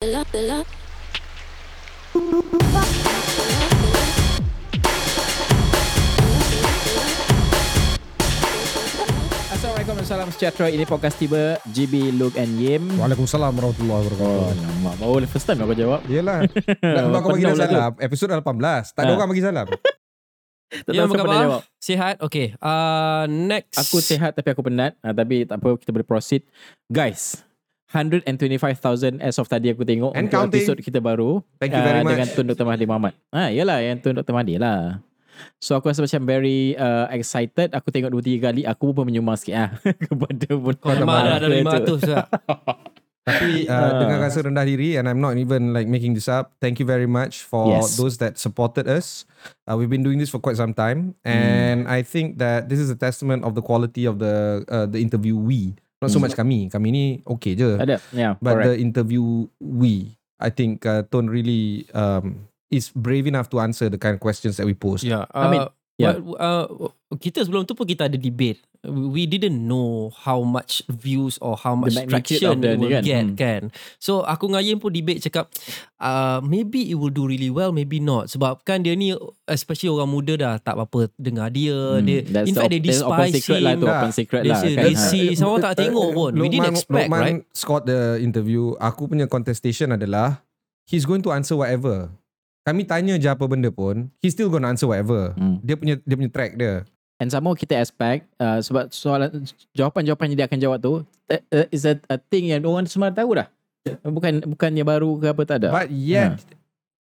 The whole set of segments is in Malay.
Bella, Bella. Assalamualaikum salam sejahtera. Ini podcast tiba GB, Luke and Yim. Waalaikumsalam warahmatullahi Oh, wabarakatuh. lama. Baru first time aku jawab. Yelah. Nak kau bagi dah lah salam. Episod 18. Tak ada Ha. orang bagi salam. Tak Ya, apa jawab. khabar? Sihat? Okay. Uh, next. Aku sihat tapi aku penat. Ah, tapi tak apa, kita boleh proceed. Guys, 125,000 as of tadi aku tengok And untuk counting. episod kita baru. Thank you ah, very Dengan much. Tun Dr. Mahathir Mohamad. Ah, yalah yang Tun Dr. Mahathir lah. So aku rasa macam very uh, excited. Aku tengok dua tiga kali. Aku pun menyumbang sikit lah. Kepada pun. Kau dah ada tu. 500 tak? Tapi uh, dengan rasa rendah diri and I'm not even like making this up. Thank you very much for Yes. those that supported us. Uh, we've been doing this for quite some time and I think that this is a testament of the quality of the uh, the interviewee. Not so Mm. much kami. Kami ni okay je. Ada. Yeah, But correct. the interviewee, I think uh, Ton really um, is brave enough to answer the kind of questions that we post. Ya. I mean, Uh, yeah. but, uh, kita sebelum tu pun kita ada debate. We didn't know how much views or how much traction the it ni will kan. get Hmm. kan. So aku dengan Yim pun debate cakap uh, maybe it will do really well, maybe not. Sebab kan dia ni especially orang muda dah tak apa-apa dengar dia. Hmm, dia that's in fact op- they despise lah him. tu Dah. open secret lah say kan. racist. Sama orang tak tengok pun. We didn't expect, Lokman right? scored the interview. Aku punya contestation adalah he's going to answer whatever. Kami tanya je apa benda pun, he's still gonna answer whatever. Hmm. Dia punya dia punya track dia. And some more kita expect uh, sebab soalan jawapan-jawapan yang dia akan jawab tu uh, uh, is a, a thing yang orang semua tahu dah. Bukan bukannya baru ke apa tak ada. But yet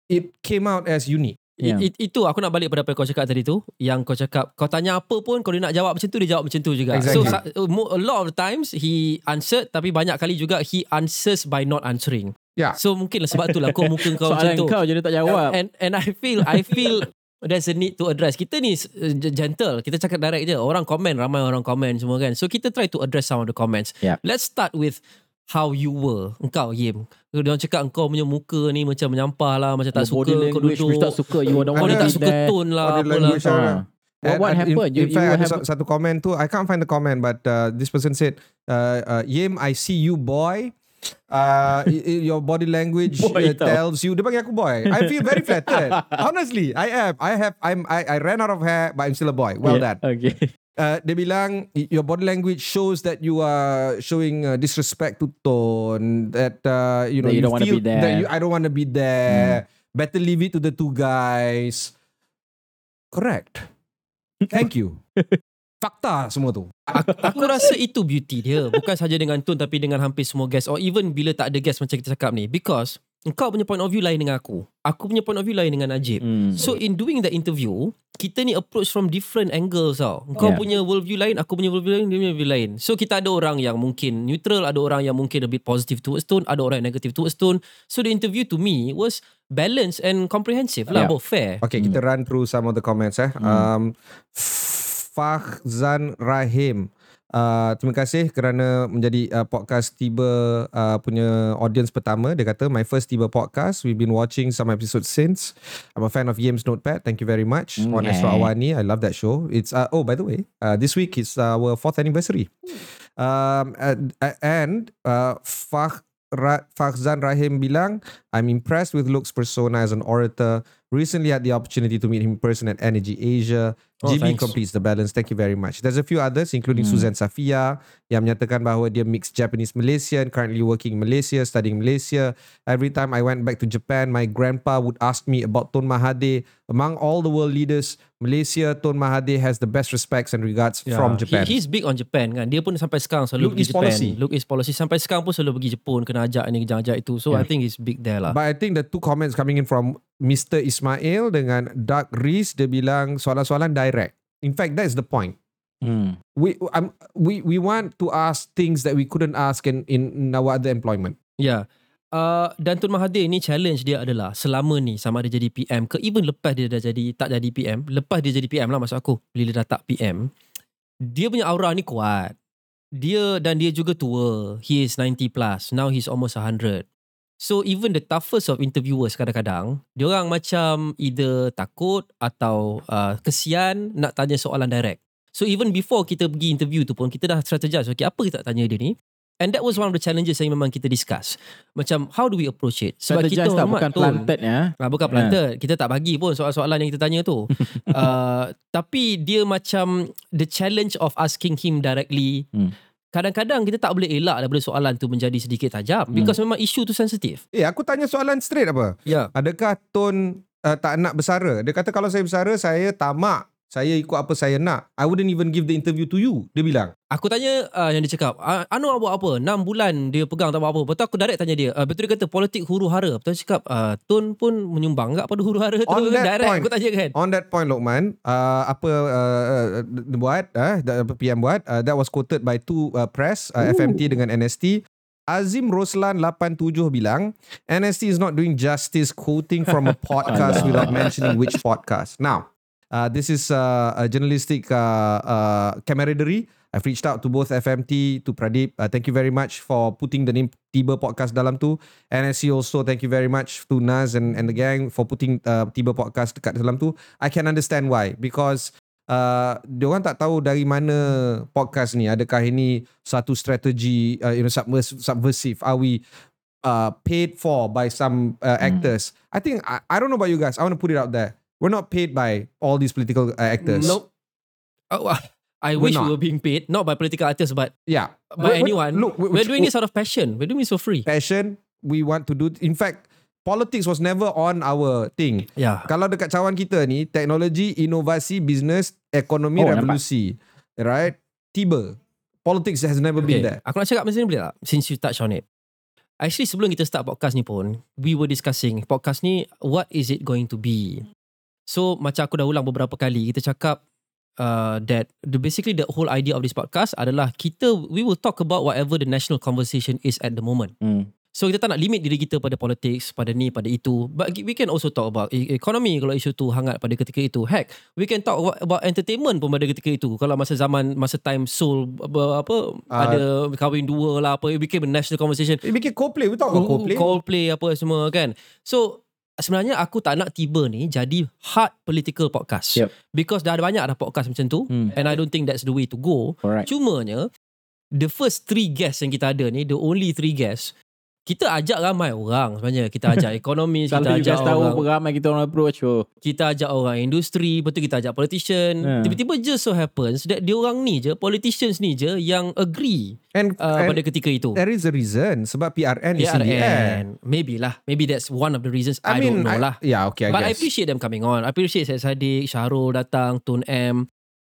it came out as unique. Yeah. It, itu aku nak balik pada apa yang kau cakap tadi tu yang kau cakap kau tanya apa pun kalau dia nak jawab macam tu dia jawab macam tu juga Exactly. so a lot of times he answered tapi banyak kali juga he answers by not answering Yeah. so mungkin lah sebab tu lah kau muka kau macam Soalan tu kau je dia tak jawab. and and I feel I feel there's a need to address kita ni uh, gentle kita cakap direct je orang komen ramai orang komen semua kan so kita try to address some of the comments Yeah. let's start with how you were engkau Yim dia orang cakap engkau punya muka ni macam menyampah lah macam tak Your suka body kau language duduk tak suka you don't kau want to tak suka tone lah Body apalah language Ah. lah. What, what happened? In, you, in fact, you ada have sa- satu komen tu, I can't find the comment, but uh, this person said, uh, uh, Yim, I see you, boy. Uh, your body language Boy uh, tells you. Panggil aku boy. I feel very flattered. Honestly, I am. I have. I'm. I, I ran out of hair, but I'm still a boy. Well yeah, done. Okay. Uh, dia bilang your body language shows that you are showing uh, disrespect to tone. That uh, you know That you don't wanna feel be there. That you, I don't want to be there. Better leave it to the two guys. Correct. Thank you. Fakta semua tu. aku, aku rasa itu beauty dia bukan saja dengan Tun tapi dengan hampir semua guest or even bila tak ada guest macam kita cakap ni because engkau punya point of view lain dengan aku aku punya point of view lain dengan Najib Hmm. So in doing the interview, kita ni approach from different angles tau. Kau Yeah. punya worldview lain, aku punya worldview lain, dia punya worldview lain. So kita ada orang yang mungkin neutral, ada orang yang mungkin a bit positive towards tone, ada orang yang negative towards tone. So the interview to me was balanced and comprehensive lah, Yeah. both fair. Okay, kita run through some of the comments eh. Um, Fahzan Rahim. Uh, terima kasih kerana menjadi uh, podcast Tiba uh, punya audience pertama. Dia kata, my first Tiba podcast. We've been watching some episodes since. I'm a fan of Yim's Notepad. Thank you very much. Mm, On Astro. Awani. I love that show. It's uh, Oh, by the way, uh, this week is our fourth anniversary. Um, and and uh, Fah, Ra, Rahim bilang, I'm impressed with Luke's persona as an orator. Recently had the opportunity to meet him in person at Energy Asia. Oh, GB thanks. completes the balance. Thank you very much. There's a few others including Hmm. Suzanne Safia yang menyatakan bahawa dia mixed Japanese Malaysian, currently working in Malaysia, studying Malaysia. Every time I went back to Japan, my grandpa would ask me about Tun Mahathir. Among all the world leaders, Malaysia, Tun Mahathir has the best respects and regards from Japan. He, he's big on Japan kan. Dia pun sampai sekarang selalu Look pergi is Japan. policy. Look is policy. Sampai sekarang pun selalu pergi Jepun, kena ajak ni, kena ajak itu. So I think he's big there lah. But I think the two comments coming in from Mr. Ismail dengan Doug Rees, dia bilang soalan-soalan direct. In fact, that's the point. Hmm. We um, we we want to ask things that we couldn't ask in in our other employment. Yeah. Uh, dan Tun Mahathir ni challenge dia adalah selama ni sama ada jadi PM ke even lepas dia dah jadi tak jadi PM, lepas dia jadi PM lah maksud aku bila dia dah tak PM, dia punya aura ni kuat. Dia dan dia juga tua. He is 90 plus. Now he's almost 100. So even the toughest of interviewers kadang-kadang, dia orang macam either takut atau uh, kesian nak tanya soalan direct. So even before kita pergi interview tu pun kita dah strategize okay apa kita nak tanya dia ni And that was one of the challenges yang memang kita discuss. Macam how do we approach it? Sebab Strategise kita tak, bukan Tun. planted ya. Ah, bukan planted. Kita tak bagi pun soalan-soalan yang kita tanya tu. uh, tapi dia macam the challenge of asking him directly. Hmm. Kadang-kadang kita tak boleh elak daripada soalan tu menjadi sedikit tajam. Because memang isu tu sensitif. Eh, aku tanya soalan straight apa? Ya. Adakah Tun uh, tak nak bersara? Dia kata kalau saya bersara, saya tamak. Saya ikut apa saya nak. I wouldn't even give the interview to you. Dia bilang. Aku tanya uh, yang dia cakap, "Ah, Anwar buat apa? 6 bulan dia pegang tak buat apa. Tu aku direct tanya dia, uh, betul dia kata politik huru hara. Tu dia cakap, uh, Tun pun menyumbang tak pada huru hara tu. On that direct point. aku tanya kan. On that point, Lokman, uh, apa uh, uh, buat, uh, apa PM buat, uh, that was quoted by two uh, press, uh, FMT dengan NST. Azim Roslan 87 bilang, NST is not doing justice quoting from a podcast without mentioning which podcast. Now, uh, this is uh, a journalistic uh, uh, camaraderie. I've reached out to both FMT, to Pradeep. Uh, thank you very much for putting the name Tiba Podcast dalam tu. NSC also, thank you very much to Naz and, and the gang for putting uh, Tiba Podcast dekat dalam tu. I can understand why. Because uh, diorang tak tahu dari mana podcast ni. Adakah ini satu strategi uh, you know, subvers- subversive? Are we uh, paid for by some uh, actors? I think, I, I don't know about you guys. I want to put it out there. We're not paid by all these political uh, actors. Nope. Oh, I We're wish not. we were being paid, not by political artists, but Yeah. by We're- anyone. Look, we- we're doing this out of passion. We're doing this for free. passion we want to do in fact politics was never on our thing Yeah. kalau dekat cawan kita ni teknologi inovasi business ekonomi Oh, revolusi right tiba politics has never been there Aku nak cakap macam ni boleh tak? Since you touch on it. Actually sebelum kita start podcast ni pun, we were discussing podcast ni, what is it going to be? So macam aku dah ulang beberapa kali, kita cakap uh, that the, basically the whole idea of this podcast adalah kita, we will talk about whatever the national conversation is at the moment. Hmm. So kita tak nak limit diri kita pada politics, pada ni, pada itu. But we can also talk about e- economy kalau isu tu hangat pada ketika itu. Heck, we can talk about, about entertainment pun pada ketika itu. Kalau masa zaman, masa time soul, apa, Ah. ada kahwin dua lah, apa, it became a national conversation. it became Coldplay we talk about Coldplay Coldplay apa semua kan. So, sebenarnya aku tak nak tiba ni jadi hard political podcast. Yep. Because dah ada banyak dah podcast macam tu. Hmm. And I don't think that's the way to go. Alright. Cumanya the first three guests yang kita ada ni, the only three guests, kita ajak ramai orang sebenarnya. Kita ajak ekonomi, kita Kalau you ajak tahu orang, berapa ramai kita orang approach oh. kita ajak orang industri, lepas tu kita ajak politician. Hmm. Tiba-tiba just so happens that dia orang ni je, politicians ni je yang agree and, uh, and pada ketika itu. there is a reason sebab PRN is in the air PRN. Maybe lah. Maybe that's one of the reasons. I, I mean don't know I, lah. yeah okay I But I guess appreciate them coming on. I appreciate Syed Saddiq, Syahrul datang, Tun M.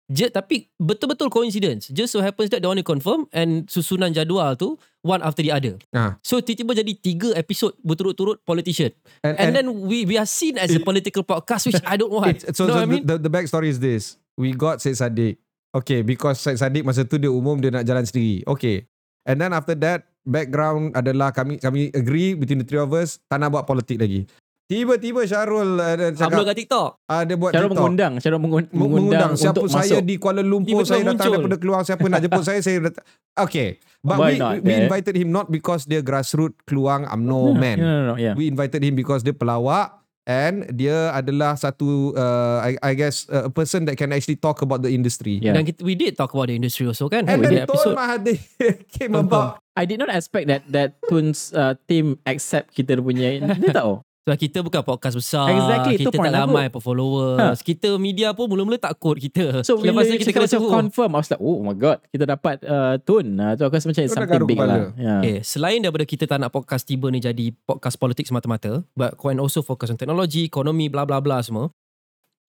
Je, tapi betul-betul coincidence. Just so happens that they to confirm and susunan jadual tu one after the other. Ah. So tiba-tiba jadi tiga episod berturut-turut politician. and, And, then we we are seen as a political podcast which I don't want. It's, so know so what I mean? the, the backstory is this. We got Syed Saddiq. Okay, because Syed Saddiq masa tu dia umum dia nak jalan sendiri. Okay. And then after that, background adalah kami kami agree between the three of us tak nak buat politik lagi. Tiba-tiba Syarul uh, dia Upload cakap kat TikTok. uh, dia buat Cara TikTok. mengundang, mengun- Mengundang, mengundang siapa untuk saya masuk. di Kuala Lumpur Tiba-tiba saya datang muncul. daripada keluar siapa nak jemput saya saya datang. Okay. But Why we, not, we eh? invited him not because dia grassroots keluang UMNO man. No, no, no, yeah. We invited him because dia pelawak and dia adalah satu uh, I, I guess uh, a person that can actually talk about the industry. Yeah. Dan kita, we did talk about the industry also kan. And we then did Tun Mahathir came about I did not expect that that Tun's uh, team accept kita punya dia tahu. Sebab kita bukan podcast besar. Exactly, Kita tak aku. ramai apa followers. Kita media pun mula-mula tak quote kita. So bila Lepas tu kita kena suruh. confirm I was like oh my god kita dapat uh, Tun. Uh, tu aku rasa macam something big kepala. lah. Yeah. Okay, selain daripada kita tak nak podcast tiba ni jadi podcast politik semata-mata, but can also focus on teknologi, ekonomi, bla bla bla semua.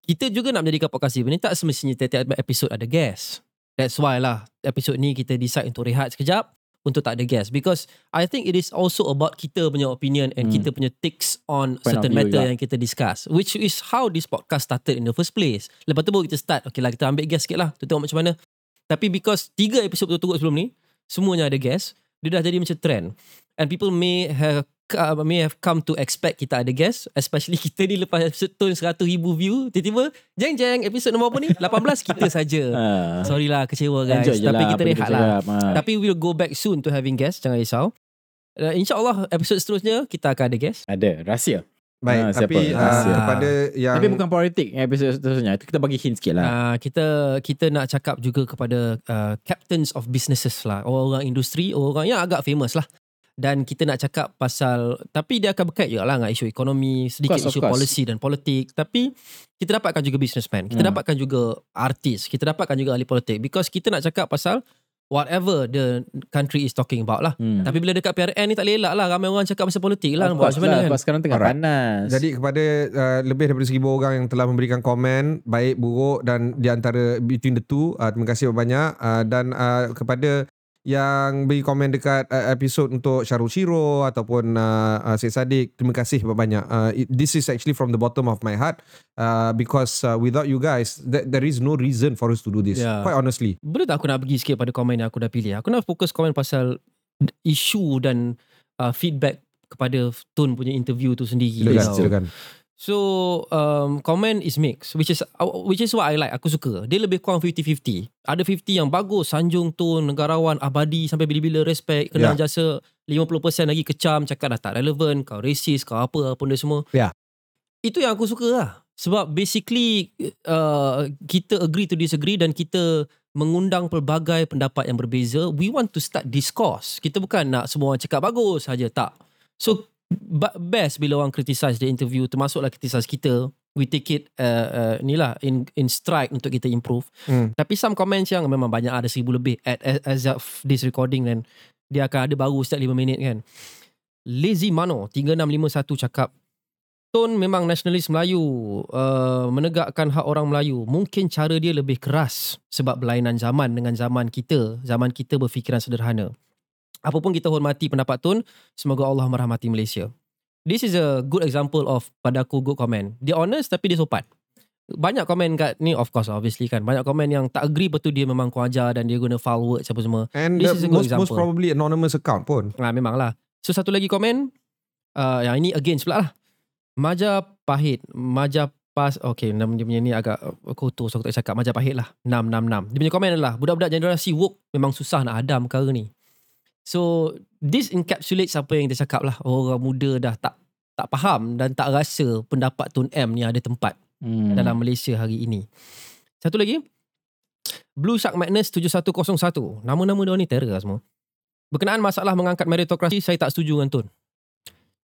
Kita juga nak menjadikan podcast tiba ni tak semestinya tiap-tiap episod ada guest. That's why lah episod ni kita decide untuk rehat sekejap untuk tak ada guest because I think it is also about kita punya opinion and Hmm. kita punya takes on Point certain matter juga. yang kita discuss which is how this podcast started in the first place. Lepas tu baru kita start okay lah kita ambil guest sikit lah tu tengok macam mana. Tapi because tiga episod berturut sebelum ni semuanya ada guest dia dah jadi macam trend and people may have uh, may have come to expect kita ada guest especially kita ni lepas episode tu 100 ribu view tiba-tiba jeng jeng episod nombor apa ni 18 kita saja Uh, sorry lah kecewa guys enjoy tapi lah kita rehat lah cakap. Ah. tapi we'll go back soon to having guests jangan risau uh, InsyaAllah episod seterusnya kita akan ada guest Ada rahsia. Baik, siapa? tapi Ah, uh, kepada yang Tapi bukan politik episode seterusnya. Itu kita bagi hint sikit lah. Uh, kita kita nak cakap juga kepada uh, captains of businesses lah, orang-orang industri, orang yang agak famous lah. Dan kita nak cakap pasal tapi dia akan berkait juga lah dengan isu ekonomi, sedikit course, isu policy dan politik. Tapi kita dapatkan juga businessman, kita Hmm. dapatkan juga artis, kita dapatkan juga ahli politik because kita nak cakap pasal whatever the country is talking about lah. Hmm. Tapi bila dekat PRN ni tak lelak lah ramai orang cakap pasal politik lah. Buat macam mana lah, kan? sebab sekarang tengah Alright. panas. Jadi kepada uh, lebih daripada seribu orang yang telah memberikan komen baik buruk dan di antara between the two uh, terima kasih banyak uh, dan uh, kepada yang beri komen dekat uh, episod untuk Syarul Shiro ataupun uh, uh, Syed Saddiq terima kasih banyak uh, it, this is actually from the bottom of my heart uh, because uh, without you guys th- there is no reason for us to do this Yeah. quite honestly Boleh tak aku nak pergi sikit pada komen yang aku dah pilih? Aku nak fokus komen pasal isu dan uh, feedback kepada Tun punya interview tu sendiri. silakan tau. silakan So um, comment is mixed which is uh, which is what I like. Aku suka. Dia lebih kurang 50-50. Ada 50 yang bagus, sanjung Tun, negarawan, abadi sampai bila-bila respect, kenal Ya. jasa 50% lagi kecam, cakap dah tak relevan, kau racist, kau apa, apa benda semua. Ya. Itu yang aku suka lah. Sebab basically uh, kita agree to disagree dan kita mengundang pelbagai pendapat yang berbeza. We want to start discourse. Kita bukan nak semua orang cakap bagus saja tak. So best bila orang criticize the interview termasuklah criticize kita. We take it uh, uh, ni lah in in strike untuk kita improve. Hmm. Tapi some comments yang memang banyak ada seribu lebih at as, as of this recording dan dia akan ada baru setiap 5 minit kan. Lazy Mano 3651 cakap Tun memang nasionalis Melayu uh, menegakkan hak orang Melayu. Mungkin cara dia lebih keras sebab berlainan zaman dengan zaman kita. Zaman kita berfikiran sederhana. Apapun kita hormati pendapat Tun, semoga Allah merahmati Malaysia. This is a good example of pada aku good comment. Dia honest tapi dia sopan. Banyak komen kat ni of course obviously kan. Banyak komen yang tak agree betul dia memang kurang ajar dan dia guna foul words apa semua. and This the is a good most, most example. probably anonymous account pun Ha, memang lah. So satu lagi komen. Uh, yang ini against pula lah. Majapahit. Majapas. Okay, nama dia punya ni agak kotor. So aku tak cakap. Majapahit lah. 666. Dia punya komen adalah. Budak-budak generasi woke memang susah nak hadam perkara ni. So this encapsulates apa yang dia cakap lah. Orang muda dah tak tak faham dan tak rasa pendapat Tun M ni ada tempat Hmm. dalam Malaysia hari ini. Satu lagi. Blue Shark Madness 7101. Nama-nama dia ni terror lah semua. Berkenaan masalah mengangkat meritokrasi, saya tak setuju dengan Tun.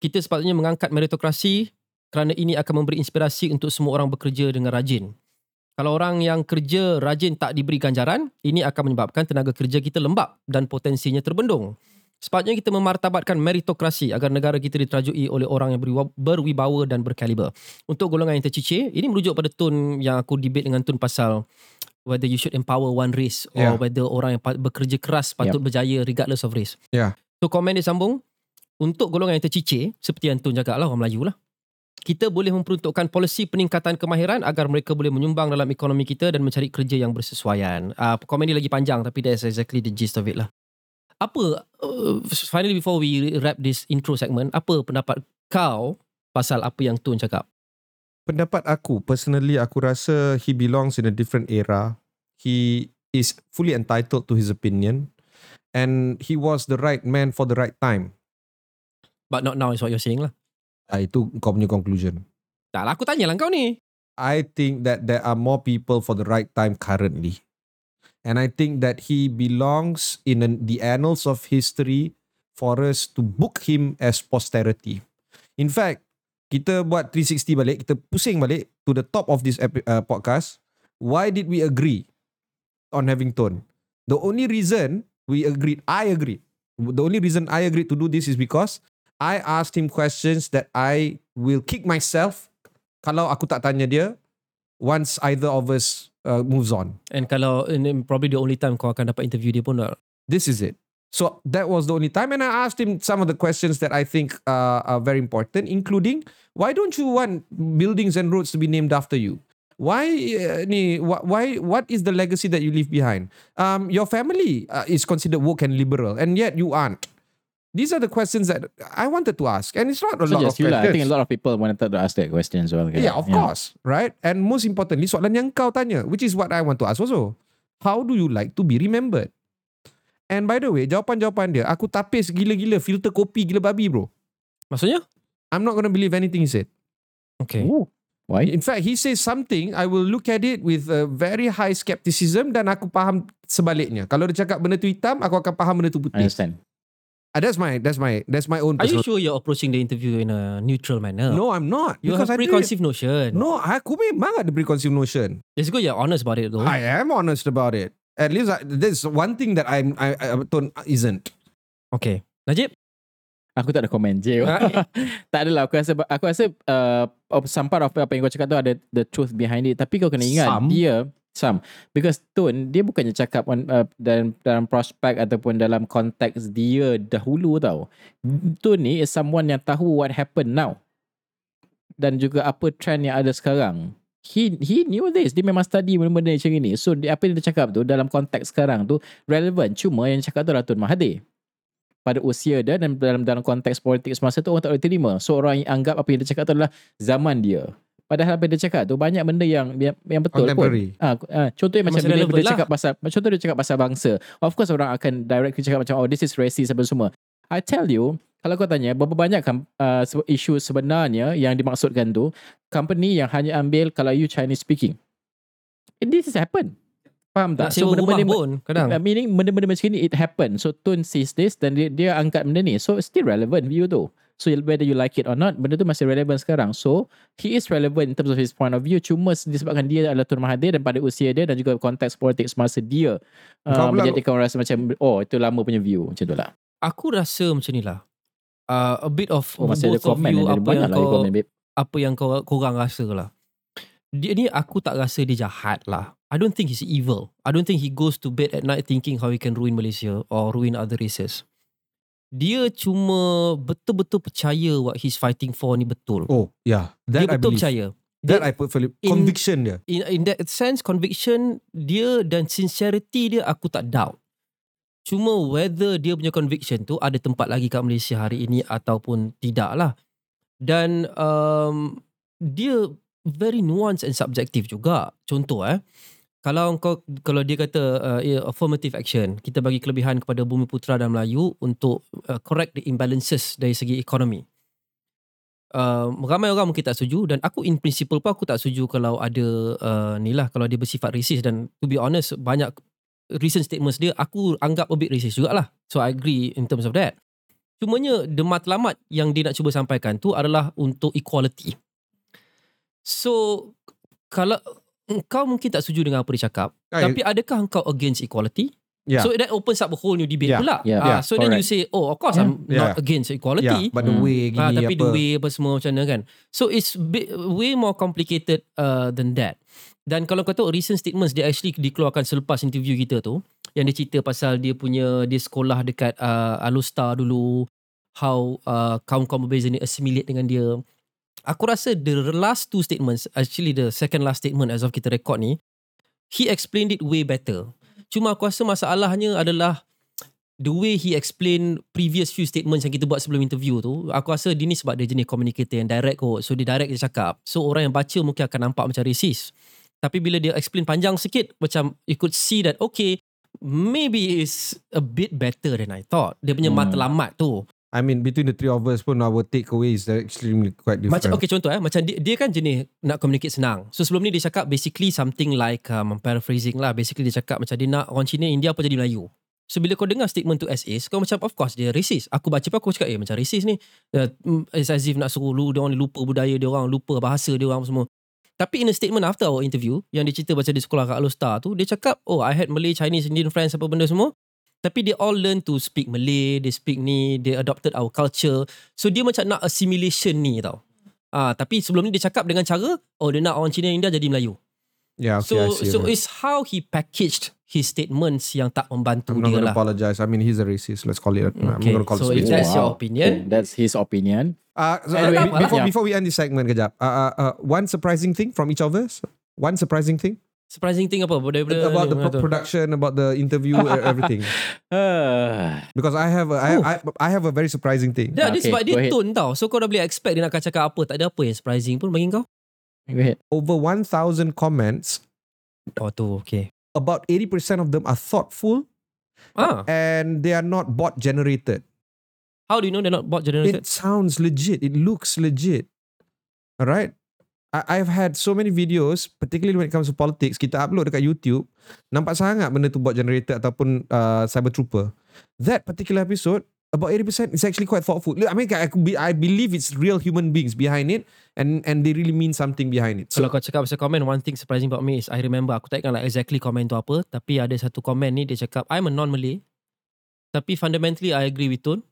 Kita sepatutnya mengangkat meritokrasi kerana ini akan memberi inspirasi untuk semua orang bekerja dengan rajin. Kalau orang yang kerja rajin tak diberi ganjaran, ini akan menyebabkan tenaga kerja kita lembab dan potensinya terbendung. Sepatutnya kita memartabatkan meritokrasi agar negara kita diterajui oleh orang yang berwibawa- dan berkaliber. Untuk golongan yang tercicir, ini merujuk pada Tun yang aku debate dengan Tun pasal whether you should empower one race or Yeah. whether orang yang bekerja keras patut berjaya regardless of race. Yeah. So komen dia sambung, untuk golongan yang tercicir, seperti yang Tun cakap lah, orang Melayu lah, kita boleh memperuntukkan polisi peningkatan kemahiran agar mereka boleh menyumbang dalam ekonomi kita dan mencari kerja yang bersesuaian. Uh, komen dia lagi panjang tapi that's exactly the gist of it lah. Apa, uh, finally before we wrap this intro segment, apa pendapat kau pasal apa yang Tun cakap? pendapat aku personally aku rasa he belongs in a different era he is fully entitled to his opinion and he was the right man for the right time But not now is what you're saying lah. Ah, itu kau punya conclusion. Tak lah, aku tanya lah kau ni. I think that there are more people for the right time currently. And I think that he belongs in an, the annals of history for us to book him as posterity. In fact kita buat 360 balik kita pusing balik to the top of this epi- uh, podcast. Why did we agree on having tone? The only reason we agreed I agreed. The only reason I agreed to do this is because I asked him questions that I will kick myself kalau aku tak tanya dia once either of us uh, moves on And kalau, and probably the only time kau akan dapat interview dia pun this is it. So that was the only time, and I asked him some of the questions that I think uh, are very important, including why don't you want buildings and roads to be named after you? Why, uh, ni, wh- why, what is the legacy that you leave behind? Um, your family uh, is considered woke and liberal, and yet you aren't. These are the questions that I wanted to ask, and it's not a So lot of just you lah. I think a questions. lot of people wanted to ask that question as well. kan? Yeah, of course, right? And most importantly, soalan yang kau tanya, which is what I want to ask also. How do you like to be remembered? And by the way, jawapan-jawapan dia, aku tapis gila-gila filter kopi gila babi bro. Maksudnya? I'm not gonna believe anything he said. Okay. Ooh, why? In fact, he says something, I will look at it with a very high skepticism dan aku faham sebaliknya. Kalau dia cakap benda tu hitam, aku akan faham benda tu I putih. understand. Ah, that's my that's my that's my own Are you personal. sure you're approaching the interview in a neutral manner? No, I'm not. You have I did preconceived notion. No, aku memang ada preconceived notion. It's good you're honest about it though. I am honest about it. At least I, there's one thing that I'm I, I Ton isn't. Okay. Najib? Aku tak ada komen je. Ah. tak adalah. Aku rasa, aku rasa uh, of some part of apa yang kau cakap tu ada the truth behind it. Tapi kau kena ingat, Some? dia, some. Because Tun, dia bukannya cakap on, uh, dalam, dalam prospek ataupun dalam konteks dia dahulu tau. Tun ni is someone yang tahu what happened now. Dan juga apa trend yang ada sekarang. He he knew this. Dia memang study benda-benda macam ni. So dia, apa yang dia cakap tu dalam konteks sekarang tu relevant. Cuma yang cakap tu adalah Tun Mahathir pada usia dia dan dalam dalam konteks politik semasa tu orang tak boleh terima. So orang yang anggap apa yang dia cakap tu adalah zaman dia. Padahal apa dia cakap tu banyak benda yang yang, yang betul pun. Ah, ah, contohnya macam Masih bila relevant dia lah. cakap pasal contoh dia cakap pasal bangsa. Of course orang akan directly cakap macam oh this is racist apa semua. I tell you kalau kau tanya berapa banyak kan, uh, isu sebenarnya yang dimaksudkan tu company yang hanya ambil kalau you Chinese speaking. This has happened. Faham tak? Nak sewa rumah pun kadang. Meaning benda-benda macam ni it happen. So Tun sees this dan dia, dia angkat benda ni. So still relevant view tu. So whether you like it or not, benda tu masih relevant sekarang. So he is relevant in terms of his point of view. Cuma disebabkan dia adalah Tun Mahathir dan pada usia dia dan juga konteks politik semasa dia uh, menjadikan orang rasa macam oh itu lama punya view macam tu lah. Aku rasa macam ni lah. Uh, a bit of Oh masih ada both of you apa yang lah kau komen babe. apa yang kau korang rasa lah. Dia ni aku tak rasa dia jahat lah. I don't think he's evil. I don't think he goes to bed at night thinking how he can ruin Malaysia or ruin other races. Dia cuma betul-betul percaya what he's fighting for ni betul. Oh, yeah. dia That I betul believe. percaya. That Dia- I put in- conviction dia. in in that sense conviction dia dan sincerity dia aku tak doubt. Cuma whether dia punya conviction tu ada tempat lagi kat Malaysia hari ini ataupun tidak lah. Dan um, dia very nuanced and subjective juga. Contoh eh, kalau kau kalau dia kata uh, yeah, affirmative action, kita bagi kelebihan kepada Bumi Putra dan Melayu untuk uh, correct the imbalances dari segi ekonomi. Uh, ramai orang mungkin tak setuju dan aku in principle pun aku tak setuju kalau ada uh, ni lah kalau dia bersifat racist dan to be honest banyak recent statements dia aku anggap a bit racist jugalah. So I agree in terms of that. Cumanya the matlamat yang dia nak cuba sampaikan tu adalah untuk equality. So kalau engkau mungkin tak setuju dengan apa dia cakap, Ah, tapi adakah engkau against equality? Yeah. So that opens up a whole new debate Yeah. pula. Yeah. Ah, Yeah. so then you Correct. say, oh of course Yeah. I'm not Yeah. against equality. yeah, but the Hmm. way gini Ah, tapi apa. the way apa semua macam mana kan. So it's bit, way more complicated uh, than that. Dan kalau kau tahu recent statements dia actually dikeluarkan selepas interview kita tu yang dia cerita pasal dia punya dia sekolah dekat uh, Alustar dulu how uh, kaum-kaum berbeza ni assimilate dengan dia. Aku rasa the last two statements actually the second last statement as of kita record ni he explained it way better. Cuma aku rasa masalahnya adalah the way he explain previous few statements yang kita buat sebelum interview tu, aku rasa dia ni sebab dia jenis communicator yang direct kot. So dia direct dia cakap. So orang yang baca mungkin akan nampak macam racist. Tapi bila dia explain panjang sikit, macam you could see that okay, maybe it's a bit better than I thought. Dia punya Hmm. matlamat tu. I mean, between the three of us pun our takeaway is extremely quite different. Macam okay contoh eh macam dia, dia kan jenis nak communicate senang. So sebelum ni dia cakap basically something like um, paraphrasing lah. Basically dia cakap macam dia nak orang Cina India apa jadi Melayu. So bila kau dengar statement tu as is, kau macam of course dia racist. Aku baca pun aku cakap eh macam racist ni. It's as if nak suruh lu dia orang lupa budaya dia orang, lupa bahasa dia orang semua. Tapi in a statement after our interview yang dia cerita pasal dia sekolah kat Alostar tu, dia cakap, "Oh, I had Malay, Chinese, Indian friends apa benda semua." Tapi they all learn to speak Malay, they speak ni, they adopted our culture. So dia macam nak assimilation ni tau. Ah, tapi sebelum ni dia cakap dengan cara, oh dia nak orang Cina India jadi Melayu. yeah, okay, So so that. it's how he packaged his statements yang tak membantu I'm not dia going to lah. apologize. I mean, he's a racist. Let's call it. I'm Okay, going to call so it. spade. that's your Wow. opinion. That's his opinion. Uh, so, Anyway, uh, be- before yeah. before we end this segment, kejap. Uh, uh, uh, one surprising thing from each of us. One surprising thing Surprising thing apa? Daripada about the tu? production, about the interview, e- everything. Uh, Because I have a, I, I, I have a very surprising thing. Dia, dia Okay, sebab go dia ahead. tone tau. So kau dah boleh expect dia nak cakap apa. Tak ada apa yang surprising pun bagi kau. go ahead. Over 1,000 comments. Oh tu, okay. About 80% of them are thoughtful Ah, and they are not bot generated. how do you know they're not bot generated? It sounds legit. It looks legit. All right. I, I've had so many videos, particularly when it comes to politics, kita upload dekat YouTube, nampak sangat benda tu bot generated ataupun uh, cyber trooper. That particular episode, about 80% is actually quite thoughtful. I mean, I, be, I believe it's real human beings behind it and and they really mean something behind it. Kalau So, kau cakap pasal komen One thing surprising about me is I remember Aku tak ingat like exactly komen tu apa Tapi ada satu komen ni Dia cakap I'm a non-Malay Tapi fundamentally I agree with Tun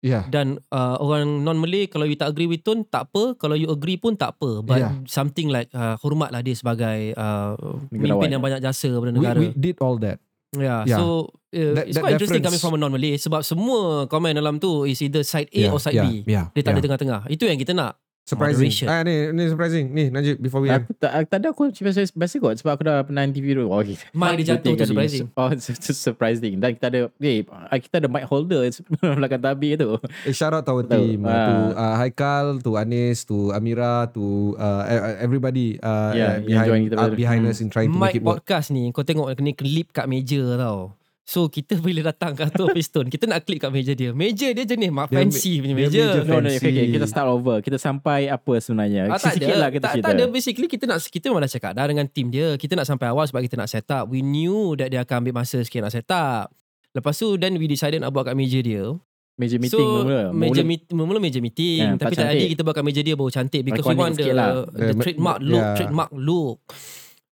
yeah. Dan uh, orang non-Malay Kalau you tak agree with Tun Tak apa Kalau you agree pun tak apa But Yeah. something like uh, Hormatlah dia sebagai uh, Negarawan. Pemimpin yang banyak jasa pada We, negara we did all that. Yeah, Yeah. so uh, That- it's that quite interesting coming from a non-Malay sebab semua komen dalam tu is either side A yeah, or side yeah, B. Yeah, Dia tak yeah. ada tengah-tengah. Itu yang kita nak. Surprising. Moderation. Ah, ni, ni surprising. Ni, Najib, before we end. Aku tak, aku tak ada aku biasa, biasa kot sebab aku dah pernah interview dulu. Oh, okay. Mic dia jatuh tu surprising. Oh, surprising. Dan kita ada, eh, kita ada mic holder belakang tabi tu. Eh, shout out to our Tahu. team. Uh, to uh, Haikal, to Anis, to Amira, to uh, e- everybody uh, Yeah, uh, yang join behind, kita uh, behind Hmm. us in trying to Mic make it work. podcast ni kau tengok ni klip kat meja tau. So kita bila datang kat tu Piston kita nak klik kat meja dia. Meja dia jenis mak Dia fancy punya meja. meja No, no, Fancy. okay, okay. Kita start over. Kita sampai apa sebenarnya? Ah, tak Sikit ada. lah kita tak, cerita. tak ada. Basically kita nak kita memang dah cakap dah dengan team dia. Kita nak sampai awal sebab kita nak set up. We knew that dia akan ambil masa sikit nak set up. Lepas tu then we decided nak buat kat meja dia. Meja meeting so, mula. Meja Mula- meet, mula meja meeting Ya, tapi tak cantik. kita buat kat meja dia baru cantik because we Iconic want the, lah. the, The- trademark the- look, yeah. trademark look.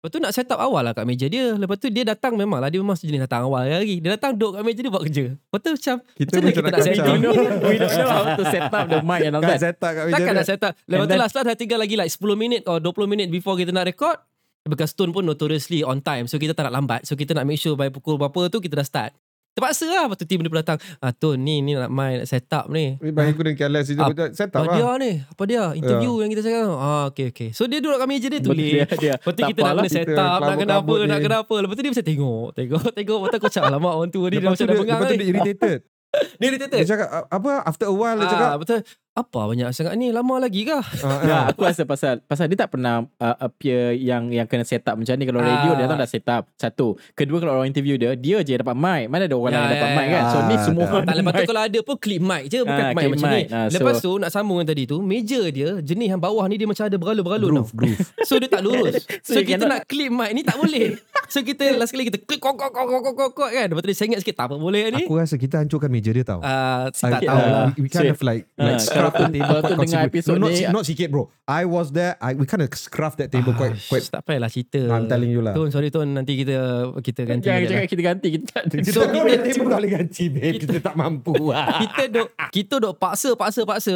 Lepas tu nak set up awal lah kat meja dia. Lepas tu dia datang memang lah. Dia memang sejenis datang awal lagi. Dia datang duduk kat meja dia buat kerja. Lepas tu macam, Kita macam kita nak nak set kacau. up? we know, we don't know how to set up the mic and all that. set up kat meja Takkan dia. nak set up. Lepas And tu last last dah tinggal lagi like 10 minit or 20 minit before kita nak record. Because Stone pun notoriously on time. So kita tak nak lambat. So kita nak make sure by pukul berapa tu kita dah start. Terpaksa lah. Lepas tu team dia pun datang. Ah, Tun ni, ni nak main nak set up ni. Eh, Bagi aku dan careless. Ah, Dia set up Apa dia lah. ni? Apa dia? Interview yang kita cakap. Ah, okay, okay. So dia duduk kat meja dia tulis. dia, dia. Lepas tu kita nak kena set kita up, nak kena apa, nak kena apa. Lepas tu dia macam tengok, tengok, tengok. Lepas tu aku cakap, alamak orang tua ni dia tu macam dah bengang lepas tu dia irritated. Dia irritated. Dia cakap, "A- apa? After a while dia Ah, cakap. betul. Apa banyak sangat ni? Lama lagi kah? ah, Ya, ah. aku rasa pasal pasal dia tak pernah uh, appear yang yang kena set up macam ni kalau radio Ah. dia datang dah set up. Satu. Kedua kalau orang interview dia, dia je yang dapat mic. Mana ada orang Ya, lain yang dapat ya, mic ya. kan. So ni Ah, semua tak. Tak lepas tu kalau ada pun clip mic je Bukan Ah, mic macam mic. ni Ah, so- Lepas tu nak sambung dengan tadi tu Meja dia Jenis yang bawah ni Dia macam ada beralun-beralun tau Groove, groove. So dia tak lurus So So, you kita cannot- nak clip mic ni tak boleh So kita last kali kita Klik kok kok kok kok kok kok kan Lepas tu dia sengit sikit Tak apa boleh ni Aku rasa kita hancurkan meja dia tau. Ah, I Tak tahu lah. We, we kind of like like scruff the table kalau quite dengar considerably. episod no, not, ni- si- not sikit bro. I was there. I we kind of scruff that table quite quite. Tak payahlah cerita No, I'm telling you lah. Tun sorry Tun Nanti kita Kita ganti Jangan cakap lah. kita ganti kita tak ada. Kita kita tak boleh ganti babe. Kita tak mampu. Kita duk Kita duk paksa Paksa paksa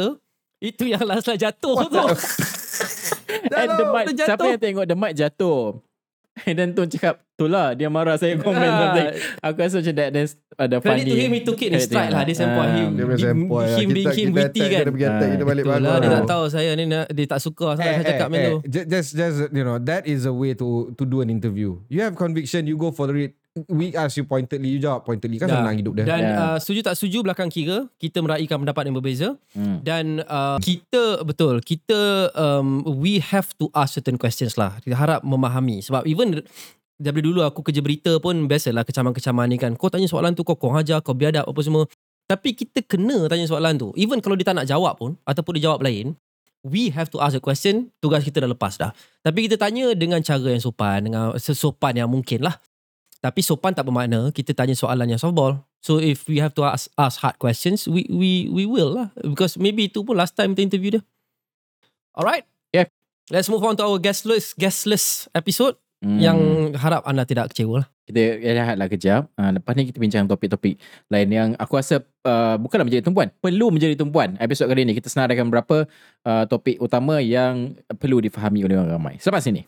Itu yang last lah jatuh tu And the mic, siapa yang tengok the mic jatuh? And then Tun cakap, tu lah dia marah saya komen Ah. something. Aku rasa macam that there's ada Credit funny. to him He took it in Credit stride to lah Dia sempoi him Dia boy. Him being him witty kan Kita pergi attack kita balik Itulah bagus. dia tak tahu saya ni nak, Dia tak suka sangat saya cakap macam tu ju- Just, just you know, that is a way to to do an interview. You have conviction, you go for it. We ask you pointedly, you jawab pointedly. Kan senang hidup dia. Dan Ya. uh, setuju tak setuju belakang kira Kita meraihkan pendapat yang berbeza. Hmm. Dan uh, kita betul Kita um, We have to ask certain questions lah. Kita harap memahami. Sebab even Dari dulu aku kerja berita pun Biasalah kecaman-kecaman ni kan. Kau tanya soalan tu Kau kau hajar Kau biadab apa semua. Tapi kita kena tanya soalan tu. Even kalau dia tak nak jawab pun Ataupun dia jawab lain We have to ask a question Tugas kita dah lepas dah. Tapi kita tanya dengan cara yang sopan Dengan sesopan yang mungkin lah tapi sopan tak bermakna kita tanya soalan yang softball. So if we have to ask, ask hard questions, we we we will lah. Because maybe itu pun last time kita interview dia. Alright. Yeah. Let's move on to our guestless guestless episode Hmm. yang harap anda tidak kecewa lah. kita rehatlah kejap. Uh, lepas ni kita bincang topik-topik lain yang aku rasa uh, bukanlah menjadi tumpuan, perlu menjadi tumpuan. Episod kali ni kita senaraikan beberapa uh, topik utama yang perlu difahami oleh orang ramai. Selepas ini.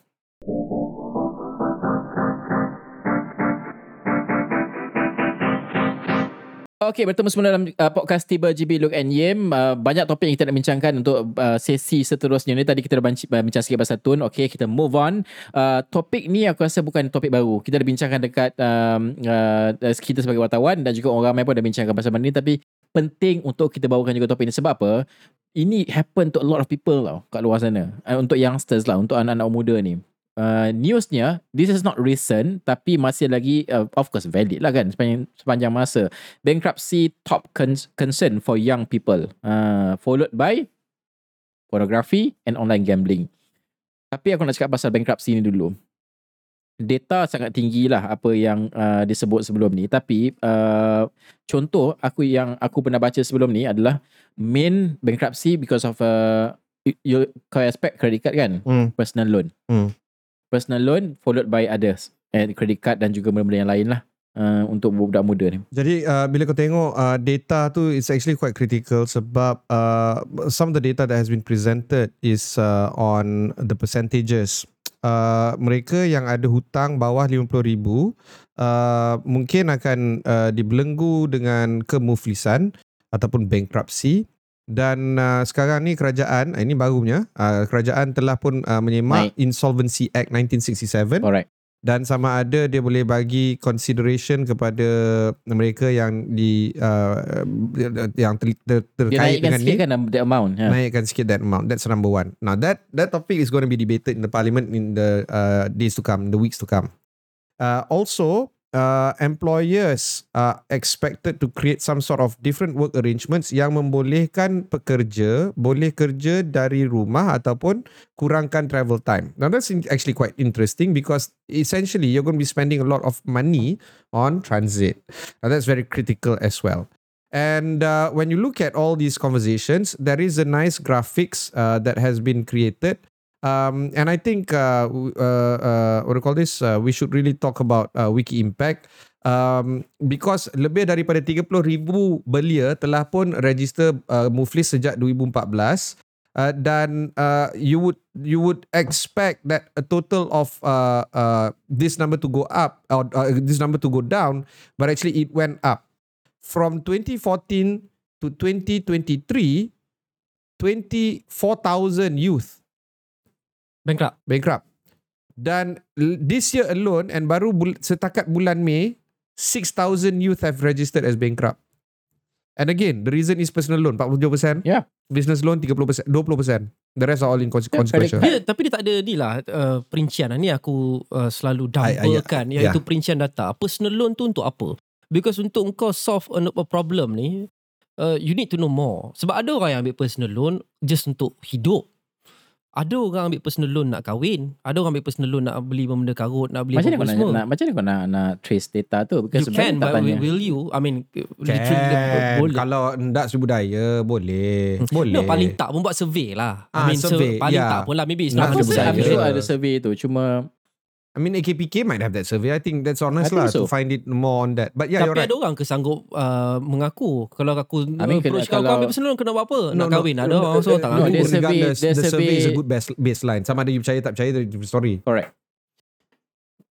Okey, bertemu semua dalam uh, podcast Tiba GB Look and Yim. Uh, banyak topik yang kita nak bincangkan untuk uh, sesi seterusnya ni. Tadi kita dah banci- uh, bincang sikit pasal tun. Okey, kita move on. Uh, topik ni aku rasa bukan topik baru. Kita dah bincangkan dekat um, uh, kita sebagai wartawan dan juga orang ramai pun dah bincangkan pasal benda ni. Tapi penting untuk kita bawakan juga topik ni. Sebab apa? Ini happen to a lot of people tau kat luar sana. Uh, untuk youngsters lah, untuk anak-anak muda ni. Uh, newsnya this is not recent tapi masih lagi uh, of course valid lah kan sepanjang sepanjang masa bankruptcy top con- concern for young people uh, followed by pornography and online gambling Tapi aku nak cakap pasal bankruptcy ni dulu. Data sangat tinggi lah apa yang uh, disebut sebelum ni. Tapi uh, contoh aku yang aku pernah baca sebelum ni adalah main bankruptcy because of uh, you, you kau expect credit card kan? Hmm. Personal loan. Hmm. Personal loan followed by others. And credit card dan juga benda-benda yang lain lah. Uh, untuk budak muda ni. Jadi uh, bila kau tengok uh, data tu it's actually quite critical sebab uh, some of the data that has been presented is uh, on the percentages. Uh, mereka yang ada hutang bawah 50,000 uh, mungkin akan uh, dibelenggu dengan kemuflisan ataupun bankruptcy dan uh, sekarang ni kerajaan ini barunya uh, kerajaan telah pun uh, menyemak Naik. Insolvency Act 1967 Alright. dan sama ada dia boleh bagi consideration kepada mereka yang di uh, yang ter, ter, terkait naikkan dengan sikit ni kan the amount. Ha. naikkan sikit that amount that's number one now that that topic is going to be debated in the parliament in the uh, days to come the weeks to come uh, also uh, employers are expected to create some sort of different work arrangements yang membolehkan pekerja boleh kerja dari rumah ataupun kurangkan travel time. Now that's actually quite interesting because essentially you're going to be spending a lot of money on transit. Now that's very critical as well. And uh, when you look at all these conversations, there is a nice graphics uh, that has been created. Um, and I think uh, uh, uh, what do call this? Uh, we should really talk about uh, Wiki Impact um, because lebih daripada 30,000 belia telah pun register uh, Muflis sejak 2014 uh, dan uh, you would you would expect that a total of uh, uh, this number to go up or uh, this number to go down, but actually it went up from 2014 to 2023. 24,000 youth Bankrupt. bankrupt. Dan this year alone and baru bul- setakat bulan Mei 6,000 youth have registered as bankrupt. And again, the reason is personal loan 47%. Yeah. Business loan 30%, 20%. The rest are all Yeah, consequential. Dia, tapi dia tak ada ni lah uh, perincian. Ni aku uh, selalu I- I- dumblekan yeah. iaitu perincian data. Personal loan tu untuk apa? Because untuk kau solve a, a problem ni, uh, you need to know more. Sebab ada orang yang ambil personal loan just untuk hidup. Ada orang ambil personal loan nak kahwin. Ada orang ambil personal loan nak beli benda karut, nak beli Macam mana apa kau nak, semua. nak macam mana kau nak, nak trace data tu? you Because can, tak but tanya. will, you? I mean, literally Can. boleh. Kalau hendak seribu daya, boleh. Boleh. No, paling tak pun buat survey lah. Ah, I mean, survey, se- paling yeah. tak pun lah. Maybe it's Not not Aku I'm sure ada survey tu. Cuma I mean, AKPK might have that survey. I think that's honest I think lah so. to find it more on that. But yeah, Tapi you're right. ada orang ke sanggup uh, mengaku kalau aku I mean, approach kau, kena- kau kalau- ambil personal kena buat apa? nak kahwin ada orang so tak no, ngaku. there's a- survey- there's the survey- survey is a good base, baseline. Sama ada you percaya tak percaya, the story. correct.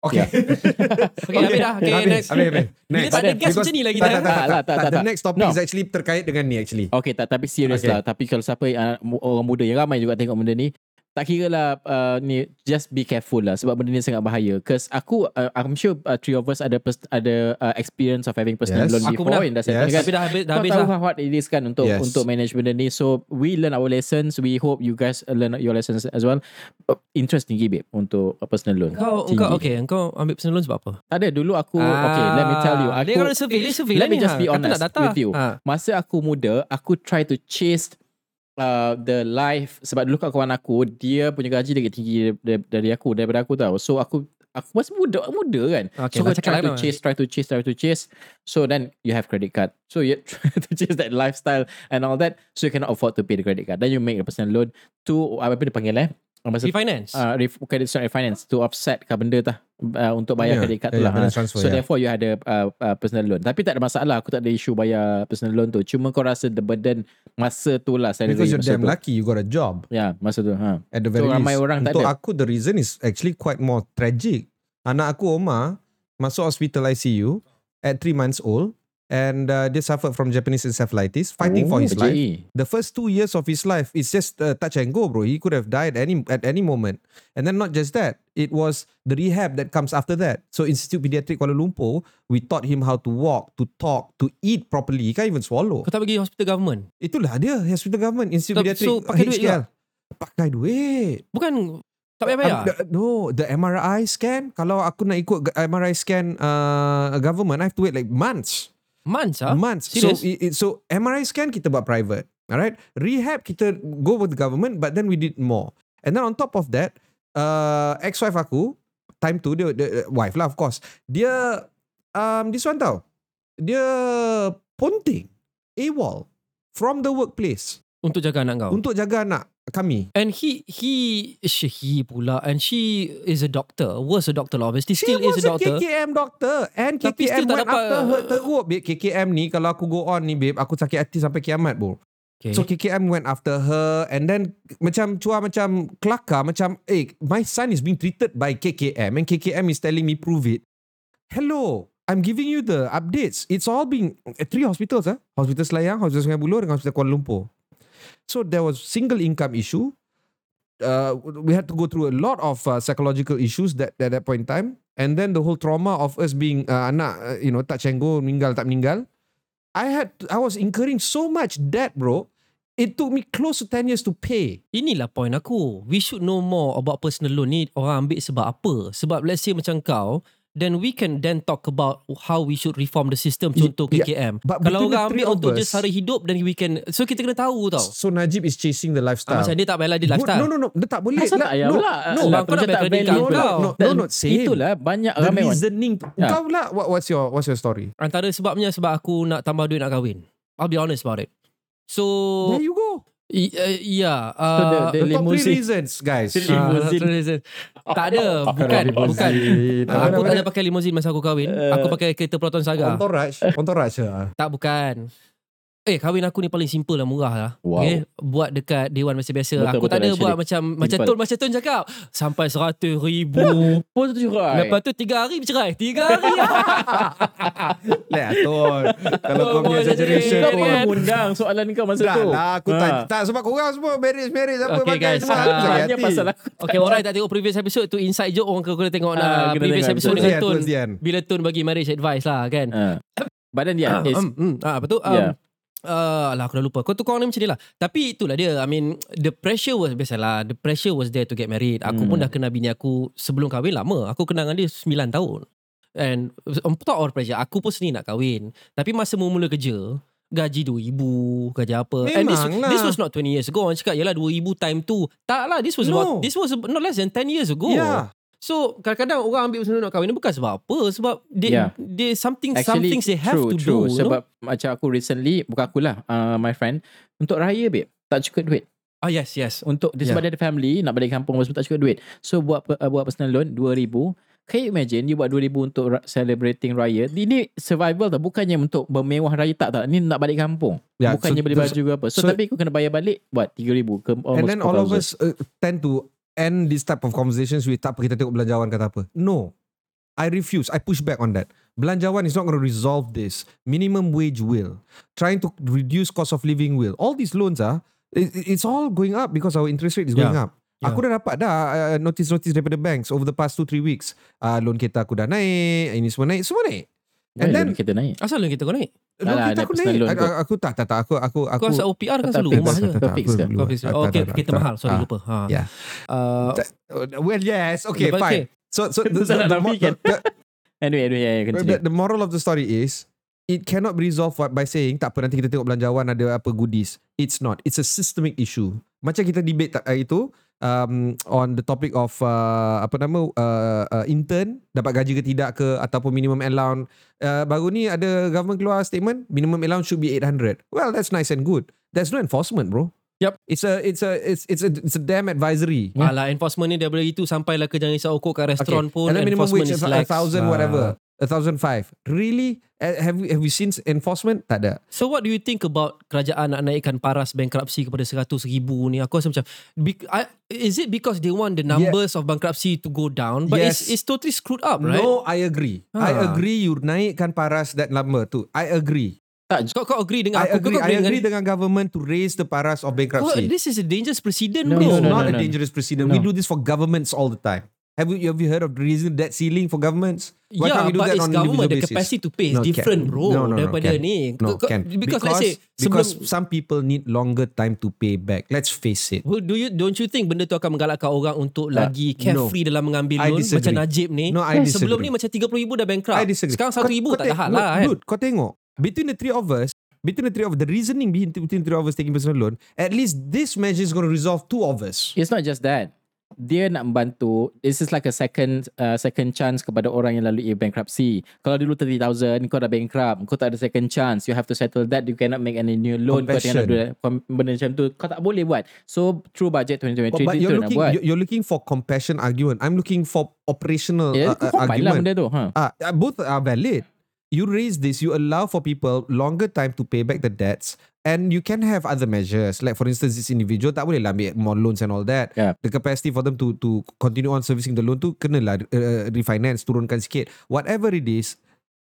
Okay. Okay, habis dah. Okay, Habis, next. habis, habis. Bila Next. tak ada gas Because- macam ni lagi tak, tak, tak, Tak tak, lah, tak, tak, tak. tak, The tak. next topic No. is actually terkait dengan ni actually. Okay tak tapi serius Okay. lah Tapi kalau siapa uh, orang muda yang ramai juga tengok benda ni tak kira lah uh, ni just be careful lah sebab benda ni sangat bahaya cause aku uh, I'm sure uh, three of us ada pers- ada uh, experience of having personal Yes. loan Aku before in that Yes. kan Tapi dah habis, dah kau habis tahu lah. how hard it is kan untuk Yes. untuk manage benda ni so we learn our lessons we hope you guys learn your lessons as well Uh, interesting tinggi babe untuk uh, personal loan Kau, Tinggi. kau, okay, kau ambil personal loan sebab apa? tak ada dulu aku okay let me tell you Ah, aku Dia kalau ada survey, dia survey let lah me just ha. be honest with you Ha. Masa aku muda, aku try to chase uh, the life sebab dulu kawan aku dia punya gaji lagi tinggi dari, dari aku daripada aku tahu. So aku aku masih muda muda kan. Okay, so aku try to lah. chase, try to chase, try to chase. So then you have credit card. So you try to chase that lifestyle and all that. So you cannot afford to pay the credit card. Then you make a personal loan to apa dia panggil eh? Masa Refinance. uh, ref- credit sorry, refinance to offset ke benda tu uh, untuk bayar Yeah, credit card yeah, tu lah. yeah, transfer, so yeah. therefore you ada uh, uh, personal loan. Tapi tak ada masalah, aku tak ada isu bayar personal loan tu. Cuma kau rasa the burden masa tu lah Because you're damn tu. lucky you got a job Ya, masa tu. Ha. at the very So, ramai least. orang tak Untuk ada. aku the reason is actually quite more tragic. Anak aku Omar masuk hospital ICU at 3 months old and uh, dia suffered from Japanese encephalitis fighting for Oh, his life. The first two years of his life is just uh, touch and go, bro. He could have died any at any moment. And then not just that, it was the rehab that comes after that. So Institute Pediatric Kuala Lumpur, we taught him how to walk, to talk, to eat properly. He can't even swallow. Kau tak pergi hospital government? Itulah dia, hospital government, Institute So- Pediatric so pakai duit HKL. Pakai duit. Bukan tak payah bayar? Um, the- no, the MRI scan. Kalau aku nak ikut MRI scan uh, government, I have to wait like months. Months ah? months. Serious? So it, so MRI scan kita buat private. Alright. Rehab kita go with the government but then we did more. And then on top of that, uh, ex-wife aku, time tu dia, dia wife lah of course. Dia um this one tau. Dia ponting AWOL from the workplace Untuk jaga anak kau. untuk jaga anak kami. And he he she he pula and she is a doctor. Was a doctor lah. Obviously She still was is a doctor. KKM doctor and Tapi KKM still tak went dapat- after her teruk babe. KKM ni kalau aku go on ni babe, aku sakit hati sampai kiamat bro. Okay. So KKM went after her and then macam cua macam kelakar macam eh my son is being treated by KKM and KKM is telling me prove it. Hello, I'm giving you the updates. It's all being eh, three hospitals ah. Hospital Selayang, Hospital Sungai Buloh dengan Hospital Kuala Lumpur. So there was single income issue. Uh, we had to go through a lot of uh, psychological issues that at that point in time and then the whole trauma of us being uh, anak uh, you know tak cenggo meninggal tak meninggal I had I was incurring so much debt bro it took me close to 10 years to pay Inilah point aku. We should know more about personal loan ni orang ambil sebab apa. Sebab let's say macam kau, then we can then talk about how we should reform the system Y- contoh yeah, KKM. but Kalau orang three ambil untuk us- just sara hidup then we can so kita kena tahu tau. so Najib is chasing the Ah, lifestyle macam dia tak bayar dia Good- lifestyle. no no no dia tak boleh Asal tak payah no, pula. no, kau nak macam tak kredit value kau. pula. no, no, no, same. Itulah banyak the ramai reasoning Ya. kau lah what, what's your what's your story Antara sebabnya sebab aku nak tambah duit nak kahwin. I'll be honest about it. So there you go i- uh, yeah, So the, uh, the the top three reasons guys The Ah, limousine. Tak ada, bukan, bukan. Aku tak ada pakai limousine masa aku kahwin. Aku pakai kereta Proton Saga. entourage entourage ah. Tak bukan. Eh kahwin aku ni paling simple dan murah lah. Wow. Okay? Buat dekat Dewan biasa-biasa. Betul, aku betul, tak ada actually. buat macam macam Simple. Tun macam Tun cakap. Sampai seratus ribu. Pun tu cerai. Lepas tu tiga hari bercerai. Tiga hari. Leh atul Kalau kau punya exaggeration jadi- Kau pun pun undang soalan kau masa Dah tu. lah aku Ha. tak, tak sebab korang semua marriage marriage apa Okay, pakai guys, semua ah, aku sakit Hanya hati. pasal aku. okay orang yang tak tengok previous episode tu inside joke orang kena tengok Ah, lah. previous episode dengan Tun. Bila Tun bagi marriage advice lah kan. Ah. But then yeah, it's, um, um, ah, betul. Um, Yeah. Uh, alah aku dah lupa. Kau tu korang ni macam ni lah. Tapi itulah dia I mean The pressure was Biasalah The pressure was there to get married. Aku Hmm. pun dah kenal bini aku Sebelum kahwin lama. Aku kenal dengan dia 9 tahun. And On top of pressure Aku pun sendiri nak kahwin. Tapi masa mula-mula kerja Gaji RM2,000 Gaji apa. And this, Memang lah. this was not 20 years ago. Orang cakap Yalah RM2,000 time tu. Tak lah This was No. about This was not less than 10 years ago. Yeah. So kadang-kadang orang ambil personal nak kahwin ni bukan sebab apa Sebab they, Yeah. they something some actually things they have true, to true. do you know? Sebab macam aku recently, bukan akulah, uh, my friend, untuk raya babe, tak cukup duit. Ah yes yes Untuk dia sebab dia ada family, nak balik kampung semua tak cukup duit. So buat uh, buat personal loan 2000 Can you imagine you buat 2000 untuk ra- celebrating raya? Ini survival tau, bukannya untuk bermewah raya tak tak. Ni nak balik kampung. Yeah, bukannya so- beli so- baju ke apa. So, so- tapi kau kena bayar balik buat 3000 ke almost And then all of 4000. us uh, tend to end this type of conversations with tak apa kita tengok belanjawan kata apa. No. I refuse. I push back on that. Belanjawan is not going to resolve this. Minimum wage will. Trying to reduce cost of living will. All these loans are, it, it's all going up because our interest rate is going up. Yeah. Aku dah dapat dah uh, notice-notice daripada banks over the past 2-3 weeks. Uh, loan kita aku dah naik, ini semua naik, semua naik. Eh, And then, kita naik. Asal loan kita kau naik? loan Alah, kita aku naik. loan Aku, aku tak, tak, tak. Aku, aku, aku. Kau asal OPR kan selalu rumah je. Kau fix dulu. Kau fix. Oh, tak, kita mahal. Sorry Ah. lupa. Ha. Yeah. Uh, Uh, well, yes. Okay, fine. So, so the, the, kan? Anyway, anyway, yeah, yeah, the, continue. the moral of the story is it cannot be resolved by saying tak apa nanti kita tengok belanjawan ada apa goodies. It's not. It's a systemic issue. Macam kita debate tak, uh, itu um, on the topic of uh, apa nama uh, uh, intern dapat gaji ke tidak ke ataupun minimum allowance. Uh, baru ni ada government keluar statement minimum allowance should be 800. Well, that's nice and good. There's no enforcement, bro. Yup. It's a it's a it's it's a it's a damn advisory. Yeah. Alah enforcement ni daripada itu sampailah ke jangan risau kok kat restoran pun And minimum wage is is a thousand Ah. whatever. A thousand five. Really? Uh, have we have we seen enforcement? Tak ada. So what do you think about kerajaan nak naikkan paras bankruptcy kepada 100 ribu ni? Aku rasa macam, I, is it because they want the numbers of bankruptcy to go down? But Yes. it's, it's totally screwed up, right? No, I agree. I Ah. agree you naikkan paras that number tu. I agree. Tak, Kau, kau agree dengan I aku? agree. Kau I dengan- agree dengan government to raise the paras of bankruptcy. this is a dangerous precedent, No, bro. It's no, not no, a no. dangerous precedent. We No. do this for governments all the time. Have you have you heard of raising debt ceiling for governments? Why yeah, can't we do but that it's on government. The basis? capacity to pay is No, different, can. bro. No, no, no, daripada can. ni. No, can. Because, let's say, because sebelum, some people need longer time to pay back. Let's face it. Well, do you don't you think benda tu akan menggalakkan orang untuk Tak. lagi carefree dalam mengambil I loan disagree. macam Najib ni? No, I disagree. Sebelum ni macam 30 ribu dah bankrupt. I disagree. Sekarang 1 ribu Kau- tak tengok- lah kan. Dude, kau tengok. Between the three of us, between the three of the reasoning between the three of us taking personal loan, at least this measure is going to resolve two of us. It's not just that. Dia nak membantu this is like a second uh, second chance kepada orang yang lalui bankruptcy. Kalau dulu 30000 kau dah bankrupt. Kau tak ada second chance. You have to settle that. You cannot make any new loan. Kau Compassion. tengah nak do benda macam tu. Kau tak boleh buat. So through budget 2023 Oh, but itu you're nak looking buat. you- you're looking for compassion argument. I'm looking for operational ya uh, uh, combine lah argument. benda tu Ah, uh, both are valid. You raise this, you allow for people longer time to pay back the debts, and you can have other measures. Like for instance, this individual tak boleh lah ambil more loans and all that. Yeah. The capacity for them to to continue on servicing the loan tu kena lah uh, refinance, turunkan sikit. Whatever it is,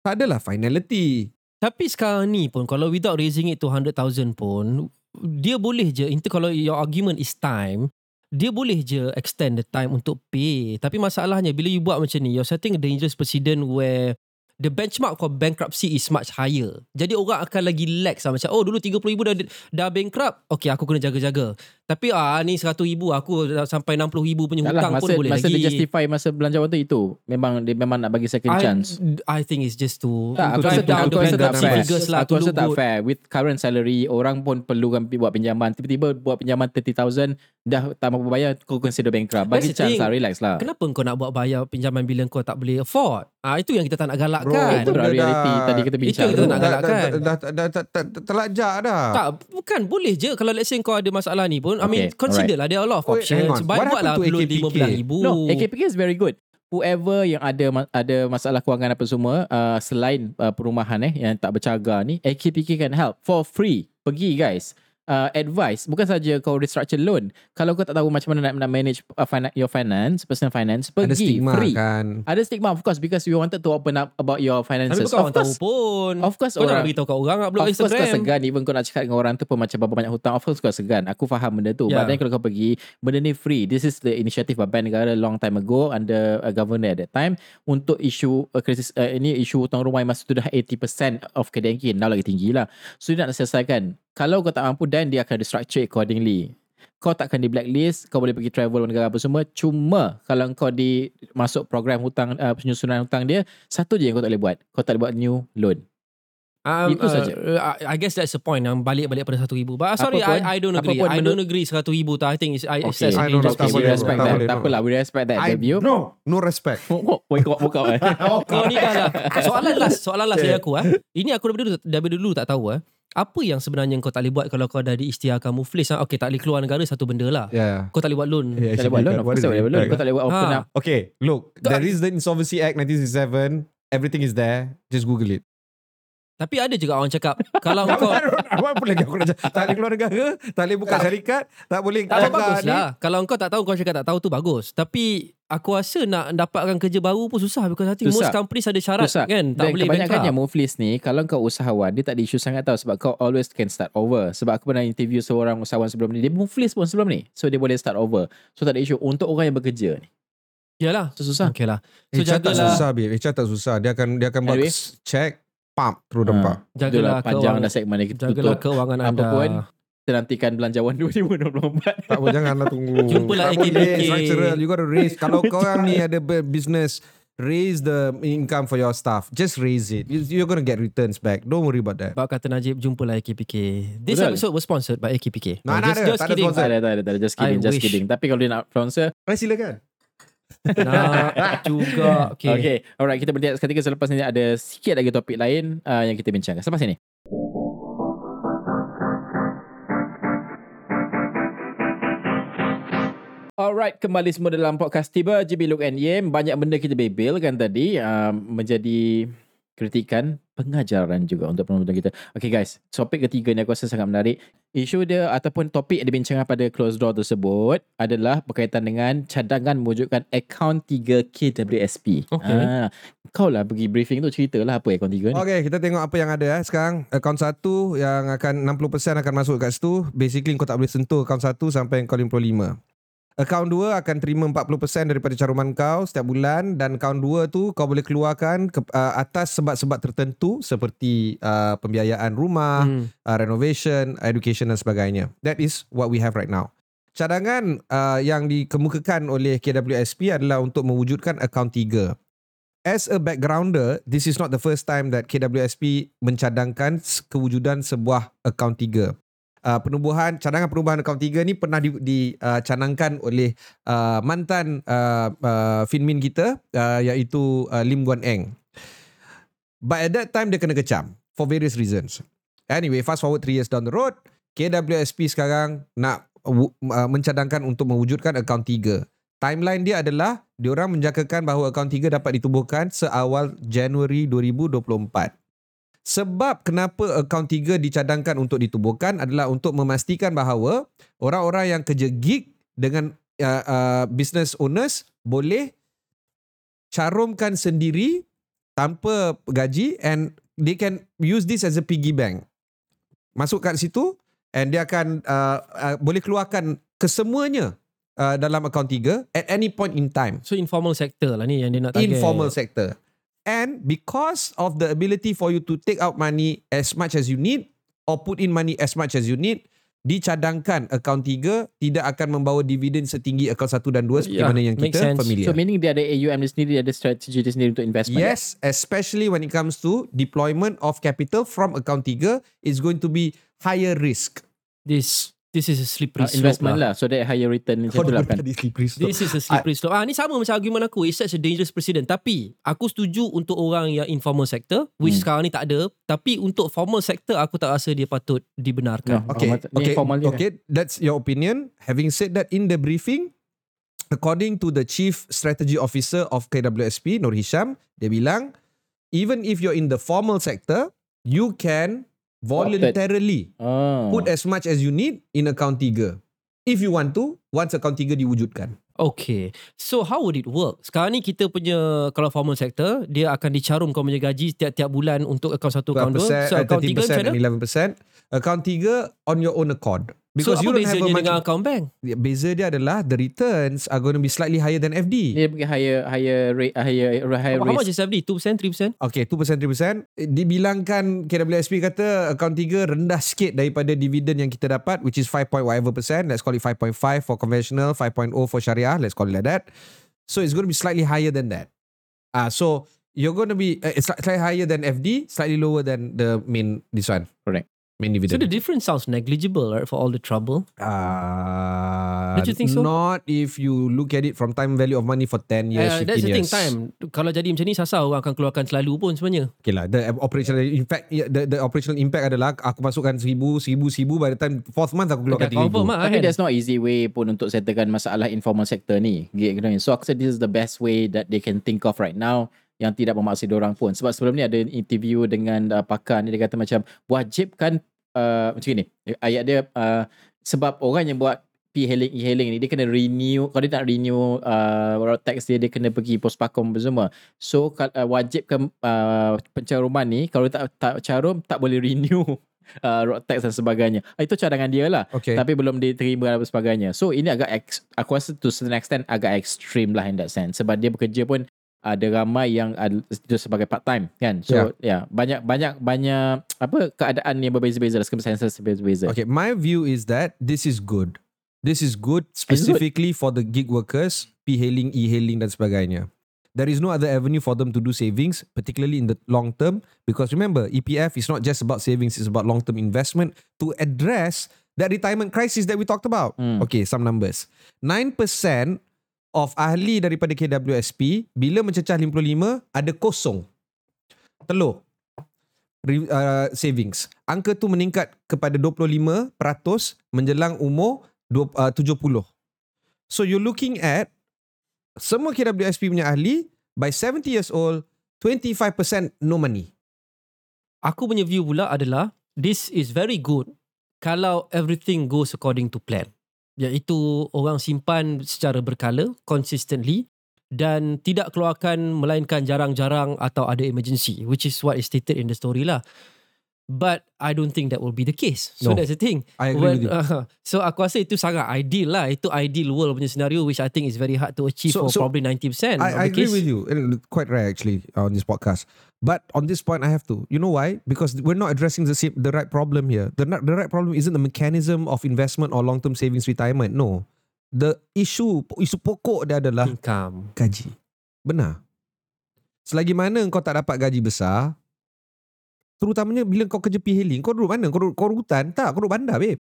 tak adalah finality. Tapi sekarang ni pun kalau without raising it to 100,000 pun dia boleh je itu kalau your argument is time dia boleh je extend the time untuk pay. Tapi masalahnya bila you buat macam ni you're setting a dangerous precedent where the benchmark for bankruptcy is much higher. Jadi orang akan lagi lax lah macam oh dulu 30,000 dah dah bankrupt. Okay aku kena jaga-jaga. Tapi ah ni 100,000 aku dah sampai 60,000 punya tak lah hutang masa, pun boleh masa lagi. dia justify masa belanja waktu itu memang dia memang nak bagi second I, chance I think it's just to Tak, aku rasa tak, down aku rasa tak fair. lah Aku to rasa tak good. fair. With current salary, orang pun perlukan buat pinjaman. Tiba-tiba buat pinjaman 30,000, dah tak mampu bayar, kau consider bankrupt. Bagi That's chance lah, relax lah. Kenapa kau nak buat bayar pinjaman bila kau tak boleh afford? Ah itu yang kita tak nak galakkan. Bro, itu dah reality dah- tadi kita bincang. Itu kita nak dah, dah, galakkan. dah, dah, dah, dah, dah, dah terlajak dah. Tak, bukan boleh je kalau let's say kau ada masalah ni pun. I mean, Okay, consider lah there are a lot of Wait, options. on. Buat to loan AKPK? RM15,000. No, AKPK is very good. Whoever yang ada ma- ada masalah kewangan apa semua uh, selain uh, perumahan eh yang tak bercagar ni, AKPK can help for free. Pergi guys. Uh, advice bukan saja kau restructure loan. Kalau kau tak tahu macam mana nak, nak manage uh, finan- your finance personal finance pergi Ada stigma free. kan. ada stigma of course because you wanted to open up about your Tapi finances bukan orang of tahu course. pun. of course kau orang beritahu kat orang kat blog Of course kau Instagram. segan. Even kau nak cakap dengan orang tu pun Macam berapa banyak hutang Of course kau segan. Aku faham benda tu. Yeah. But then kalau kau pergi Benda ni free. This is the initiative of Bank Negara Long time ago Under a governor at that time Untuk isu uh, krisis uh, Ini isu hutang rumah Yang masa tu dah 80% Of KDNK Now lagi tinggi lah. So dia nak selesaikan Kalau kau tak mampu Then dia akan restructure accordingly kau takkan di blacklist Kau boleh pergi travel negara apa semua Cuma Kalau kau di Masuk program hutang uh, Penyusunan hutang dia Satu je yang kau tak boleh buat Kau tak boleh buat new loan Um, Itu uh, saja. uh, I guess that's the point yang balik-balik pada 1000. But uh, sorry, Apapun- I, I don't agree. apapun I menurut- don't agree 1000 tu. I think it's, I, it's Okay, just I don't tak Okay, we respect that. Tak no. apalah, we respect that. I, no, no respect. Up, wake up. eh. Kau ni dah lah. Soalan last, soalan last dari aku ah. Ini aku daripada dulu, daripada dulu tak tahu ah. Apa yang sebenarnya kau tak boleh buat kalau kau dah diisytiharkan muflis ah? Okay, tak boleh keluar negara satu benda lah. Yeah. Kau tak boleh buat loan. Yeah, Tak boleh buat loan. Of what course is tak boleh it? buat loan. Kau tak boleh buat open Ah. up. Okay, look, there is the Insolvency Act 1967. Everything is there. Just Google it. Tapi ada juga orang cakap kalau kau Apa lagi aku nak cakap? Tak boleh keluar negara, tak boleh buka syarikat, tak boleh tak bagus ni. lah. Kalau kau tak tahu kau cakap tak tahu tu bagus. Tapi aku rasa nak dapatkan kerja baru pun susah because I think Susah. most companies ada syarat Susah. kan tak Dan boleh kebanyakannya. Muflis ni Kalau kau usahawan Dia tak ada isu sangat tau Sebab kau always can start over Sebab aku pernah interview Seorang usahawan sebelum ni Dia Muflis pun sebelum ni So dia boleh start over So tak ada isu Untuk orang yang bekerja ni Yalah. So susah Okay lah. So HR tak susah, babe. HR tak susah. Dia akan dia akan buat Anyway. check, pump, terus Ha. dempak. Jagalah panjang dah segmen ni Kita Jagalah tutup keuangan Apa anda. pun, Kita nantikan belanjawan 2024 Tak apa, janganlah tunggu. Jumpalah tak boleh, AKPK. structural. You got to raise. Kalau kau orang ni ada business, raise the income for your staff. Just raise it. You, you're going to get returns back. Don't worry about that. Bab kata Najib jumpalah AKPK. This Betul. episode was sponsored by AKPK. Just, ada, just tak ada kidding. Tak ada, tak ada, tak ada. Just kidding, I just wish. kidding. Tapi kalau dia nak sponsor, Eh, silakan. Nak juga. Okay. okay. Alright, kita berhenti seketika selepas ini ada sikit lagi topik lain uh, yang kita bincangkan. Selepas ini. Alright, kembali semua dalam podcast Tiba, JB Look and Yem. Banyak benda kita bebelkan tadi uh, menjadi kritikan pengajaran juga untuk penonton kita. Okay guys, topik ketiga ni aku rasa sangat menarik. Isu dia ataupun topik yang dibincangkan pada closed door tersebut adalah berkaitan dengan cadangan mewujudkan akaun 3 KWSP. Okay. Ah, kau lah pergi briefing tu ceritalah apa akaun 3 ni. Okay, kita tengok apa yang ada eh sekarang. Akaun satu yang akan 60% akan masuk kat situ. Basically kau tak boleh sentuh akaun satu sampai kau 55. Akaun 2 akan terima 40% daripada caruman kau setiap bulan dan akaun 2 tu kau boleh keluarkan ke, uh, atas sebab-sebab tertentu seperti uh, pembiayaan rumah, Hmm. uh, renovation, education dan sebagainya. That is what we have right now. Cadangan uh, yang dikemukakan oleh KWSP adalah untuk mewujudkan akaun 3. As a backgrounder, this is not the first time that KWSP mencadangkan kewujudan sebuah akaun 3. Uh, penubuhan cadangan penubuhan akaun 3 ni pernah dicanangkan di, uh, oleh uh, mantan uh, uh, Finmin kita uh, iaitu uh, Lim Guan Eng. But at that time dia kena kecam for various reasons. Anyway, fast forward 3 years down the road, KWSP sekarang nak uh, mencadangkan untuk mewujudkan akaun 3. Timeline dia adalah diorang menjangkakan bahawa akaun 3 dapat ditubuhkan seawal Januari 2024. Sebab kenapa akaun 3 dicadangkan untuk ditubuhkan adalah untuk memastikan bahawa orang-orang yang kerja gig dengan uh, uh, business owners boleh carumkan sendiri tanpa gaji and they can use this as a piggy bank. Masuk kat situ and dia akan uh, uh, boleh keluarkan kesemuanya uh, dalam akaun 3 at any point in time. So informal sector lah ni yang dia nak target. Informal sector. And because of the ability for you to take out money as much as you need or put in money as much as you need, dicadangkan akaun 3 tidak akan membawa dividen setinggi akaun 1 dan 2 seperti Yeah, mana yang kita sense. familiar. So meaning dia ada AUM dia sendiri, dia ada strategi dia sendiri untuk investment. Yes, especially when it comes to deployment of capital from account 3, it's going to be higher risk. This this is a slippery Uh, slope investment lah. So that higher return macam tu lah kan. This is a slippery slope. Ah ni sama macam argument aku. It's such a dangerous precedent. Tapi aku setuju untuk orang yang informal sector, which Hmm. sekarang ni tak ada. Tapi untuk formal sector, aku tak rasa dia patut dibenarkan. No. Okay, ni okay, formal dia okay. That's your opinion. Having said that, in the briefing, according to the chief strategy officer of KWSP, Nur Hisham, dia bilang, even if you're in the formal sector, you can voluntarily Oh. put as much as you need in account 3. If you want to, once account 3 diwujudkan. Okay. So how would it work? Sekarang ni kita punya kalau formal sector, dia akan dicarum kau punya gaji tiap-tiap bulan untuk akaun satu, akaun dua. 12%, So akaun tiga 13% macam mana? 11%. Account 3 on your own accord. Because so you apa don't have a much dengan akaun bank? beza dia adalah the returns are going to be slightly higher than FD. Dia pergi higher higher rate higher higher How much is FD? 2%, 3%? Okay, 2% 3%. Eh, Dibilangkan KWSP kata account 3 rendah sikit daripada dividen yang kita dapat which is 5 point whatever percent. Let's call it 5.5 for conventional, 5.0 for syariah. Let's call it like that. So it's going to be slightly higher than that. Ah, so you're going to be uh, it's slightly higher than FD, slightly lower than the main this one. Correct. Main So the difference sounds negligible right, for all the trouble. Uh, Don't you think so? Not if you look at it from time value of money for 10 years, Uh, 15 that's the years. thing time. Kalau jadi macam ni Sasa orang akan keluarkan selalu pun sebenarnya. Okay lah, the operational impact, the, the operational impact adalah aku masukkan seribu, seribu, seribu, by the time fourth month aku keluarkan tiga ribu. Tapi kan. there's no easy way pun untuk settlekan masalah informal sector ni. So aku rasa this is the best way that they can think of right now yang tidak memaksa orang pun. Sebab sebelum ni ada interview dengan uh, pakar ni dia kata macam wajibkan uh, macam ni. Ayat dia uh, sebab orang yang buat e-hailing e-hailing ni dia kena renew kalau dia nak renew uh, road tax dia dia kena pergi pos pakom apa semua so kal- uh, wajibkan uh, pencaruman ni kalau tak tak carum tak boleh renew uh, road tax dan sebagainya Ah, itu cadangan dia lah Okay. tapi belum diterima dan sebagainya. So ini agak ex, aku rasa to certain extent agak extreme lah in that sense sebab dia bekerja pun ada ramai yang ada itu sebagai part time kan. So yeah. yeah, banyak banyak banyak apa keadaan yang berbeza-beza lah circumstances berbeza-beza. Okay, my view is that this is good. This is good specifically for the gig workers, P-hailing, e-hailing dan sebagainya. There is no other avenue for them to do savings, particularly in the long term. Because remember, EPF is not just about savings, it's about long-term investment to address that retirement crisis that we talked about. Hmm. Okay, some numbers. 9% of ahli daripada KWSP, bila mencecah 55, ada kosong. Telur. Re- uh, savings. Angka tu meningkat kepada 25% menjelang umur dua- uh, 70. So you're looking at semua KWSP punya ahli by 70 years old 25% no money. Aku punya view pula adalah this is very good kalau everything goes according to plan. Iaitu orang simpan secara berkala, consistently dan tidak keluarkan melainkan jarang-jarang atau ada emergency which is what is stated in the story lah. But I don't think that will be the case. So No. that's the thing. I agree When- with you. uh, so aku rasa itu sangat ideal lah. Itu ideal world punya scenario which I think is very hard to achieve So- for so probably 90% of I, I agree case. with you. Quite rare actually on this podcast. But on this point, I have to. You know why? Because we're not addressing the same, the right problem here. The the right problem isn't the mechanism of investment or long term savings retirement. No, the issue isu pokok dia adalah Income. gaji. Benar. Selagi mana kau tak dapat gaji besar, terutamanya bila kau kerja P-hailing, kau duduk mana? Kau duduk, kau duduk hutan? Tak, kau duduk bandar, babe.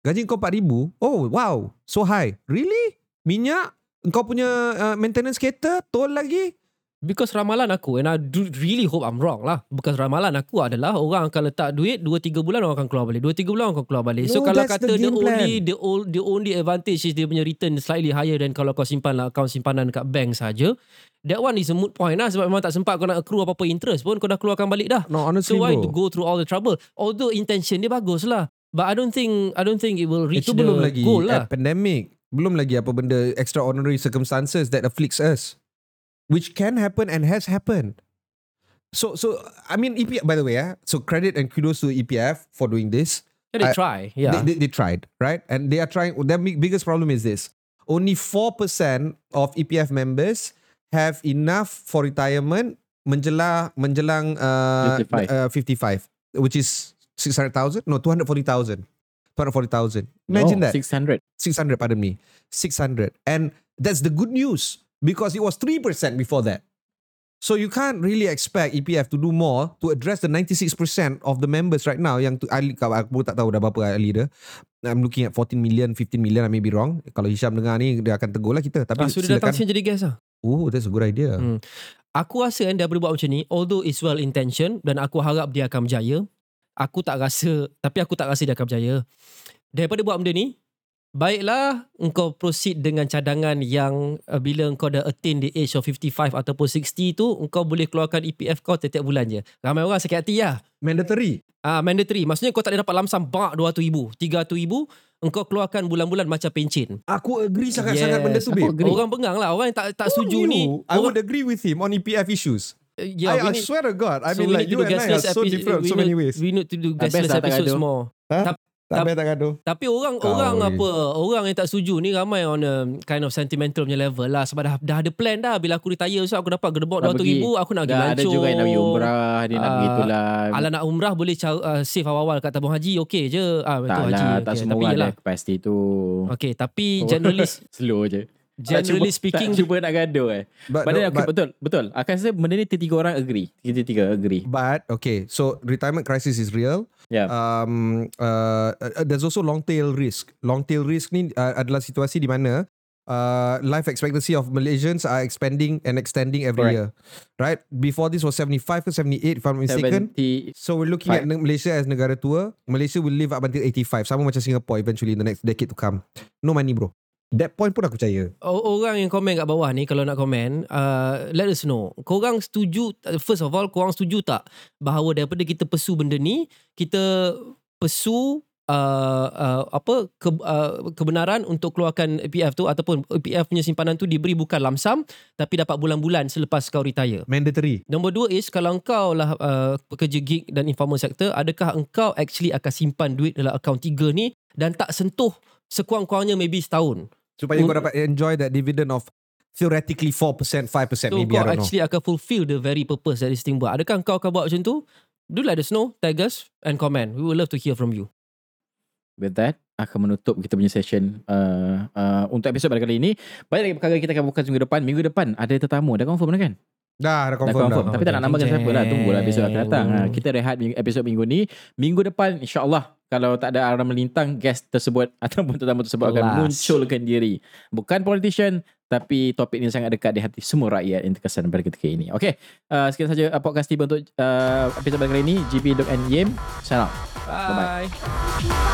Gaji kau 4000 Oh wow So high Really? Minyak? Kau punya uh, maintenance kereta? Tol lagi? Because ramalan aku and I do really hope I'm wrong lah. Because ramalan aku adalah orang akan letak duit 2 3 bulan orang akan keluar balik. 2 3 bulan orang akan keluar balik. so No, kalau that's kata the the, only the, ol- the only advantage is dia punya return slightly higher than kalau kau simpan lah akaun simpanan dekat bank saja. That one is a moot point lah sebab memang tak sempat kau nak accrue apa-apa interest pun kau dah keluarkan balik dah. No honestly So why bro to go through all the trouble? Although intention dia bagus lah. But I don't think I don't think it will reach Itu the belum lagi goal lah. pandemic. Belum lagi apa benda extraordinary circumstances that afflicts us. Which can happen and has happened. So so I mean EPF by the way, eh, so credit and kudos to EPF for doing this. Yeah, they I- try. Yeah. They, they, they tried, right? And they are trying their biggest problem is this. Only 4% of EPF members have enough for retirement menjelang menjelang uh, 55. uh, 55 which is 600,000 no 240,000 240,000 imagine no, that 600. 600 pardon me 600 and that's the good news because it was 3% before that. So you can't really expect EPF to do more to address the 96% of the members right now yang tu ahli kau aku tak tahu dah berapa ahli dia. I'm looking at 14 million 15 million I may be wrong. Kalau Hisham dengar ni dia akan tegur lah kita. Tapi Ah, so dia datang silakan. sini jadi guest lah. oh that's a good idea. Hmm. Aku rasa kan dia boleh buat macam ni Although it's well intentioned Dan aku harap dia akan berjaya Aku tak rasa Tapi aku tak rasa dia akan berjaya. Daripada buat benda ni Baiklah Engkau proceed dengan cadangan yang uh, Bila engkau dah attain the age of 55 Ataupun 60 tu Engkau boleh keluarkan EPF kau Tiap-tiap bulan je Ramai orang sakit hati lah. Mandatory? Ah mandatory. Maksudnya kau tak boleh dapat lamsam Bak 200 ribu 300 ribu Engkau keluarkan bulan-bulan macam pencen aku agree sangat-sangat Yes, benda tu babe. Agree. Orang bengang lah. Orang yang tak, tak Who setuju knew? ni I orang, would agree with him on EPF issues. Yeah, I, we I need- swear to God. I So mean like you and I are so different we so many ways. We need to do Best gasless lah episodes more. Tak payah tak gaduh Tapi orang Kau orang ni. apa orang yang tak setuju ni ramai on a kind of sentimental punya level lah sebab dah, dah ada plan dah bila aku retire so aku dapat gedebok Nak 200 pergi. ribu aku nak pergi Dah ada juga yang nak pergi umrah, dia nak Ah, begitulah. Ala nak umrah boleh uh, save awal-awal kat tabung haji okey je. Ah betul tak haji. lah, tak okey. semua tapi orang yelah. ada capacity tu. Okey, tapi Oh. generally Slow je. generally tak cuba, speaking tak cuba nak gaduh eh. but, But, no, then, okay, but, betul, betul. Akan rasa benda ni tiga-tiga orang agree. Tiga-tiga agree. but okay so retirement crisis is real Yeah. um, uh, uh, there's also long tail risk. Long tail risk ni uh, adalah situasi di mana uh, life expectancy of Malaysians are expanding and extending every Correct. year. Right? Before this was 75 ke 78 if I'm mistaken. 70, So we're looking at Malaysia as negara tua. Malaysia will live up until 85. Sama macam Singapore eventually in the next decade to come. No money bro. That point pun aku percaya. Orang yang komen kat bawah ni kalau nak komen uh, let us know korang setuju first of all korang setuju tak bahawa daripada kita pesu benda ni kita pesu uh, uh, apa ke, uh, kebenaran untuk keluarkan EPF tu ataupun EPF punya simpanan tu diberi bukan lamsam tapi dapat bulan-bulan selepas kau retire Mandatory. Nombor dua is kalau engkau lah uh, pekerja gig dan informal sector, adakah engkau actually akan simpan duit dalam akaun tiga ni dan tak sentuh sekurang-kurangnya maybe setahun. Supaya kau dapat enjoy that dividend of theoretically 4%, 5% So maybe, I kau don't know. actually akan fulfill the very purpose that this thing buat. Adakah kau akan buat macam tu? Do let us know, tag us and comment. We would love to hear from you. With that, akan menutup kita punya session uh, uh, untuk episod pada kali ini. Banyak lagi perkara kita akan buka minggu depan. Minggu depan ada tetamu. Dah confirm dah kan? Dah, dah Dah confirm, confirm. dah. Tapi tak nak namakan Jeng, siapa lah. Tunggulah episod akan datang. Ha, kita rehat episod minggu ni. Minggu depan insyaAllah kalau tak ada arah melintang, guest tersebut ataupun tetamu tersebut akan Kelas. munculkan diri. Bukan politician, tapi topik ini sangat dekat di hati semua rakyat yang terkesan pada ketika ini. Okay, uh, sekian saja uh, podcast tiba untuk uh, episod pada kali ini. GP Dok and Yim. Out. Bye. Bye-bye.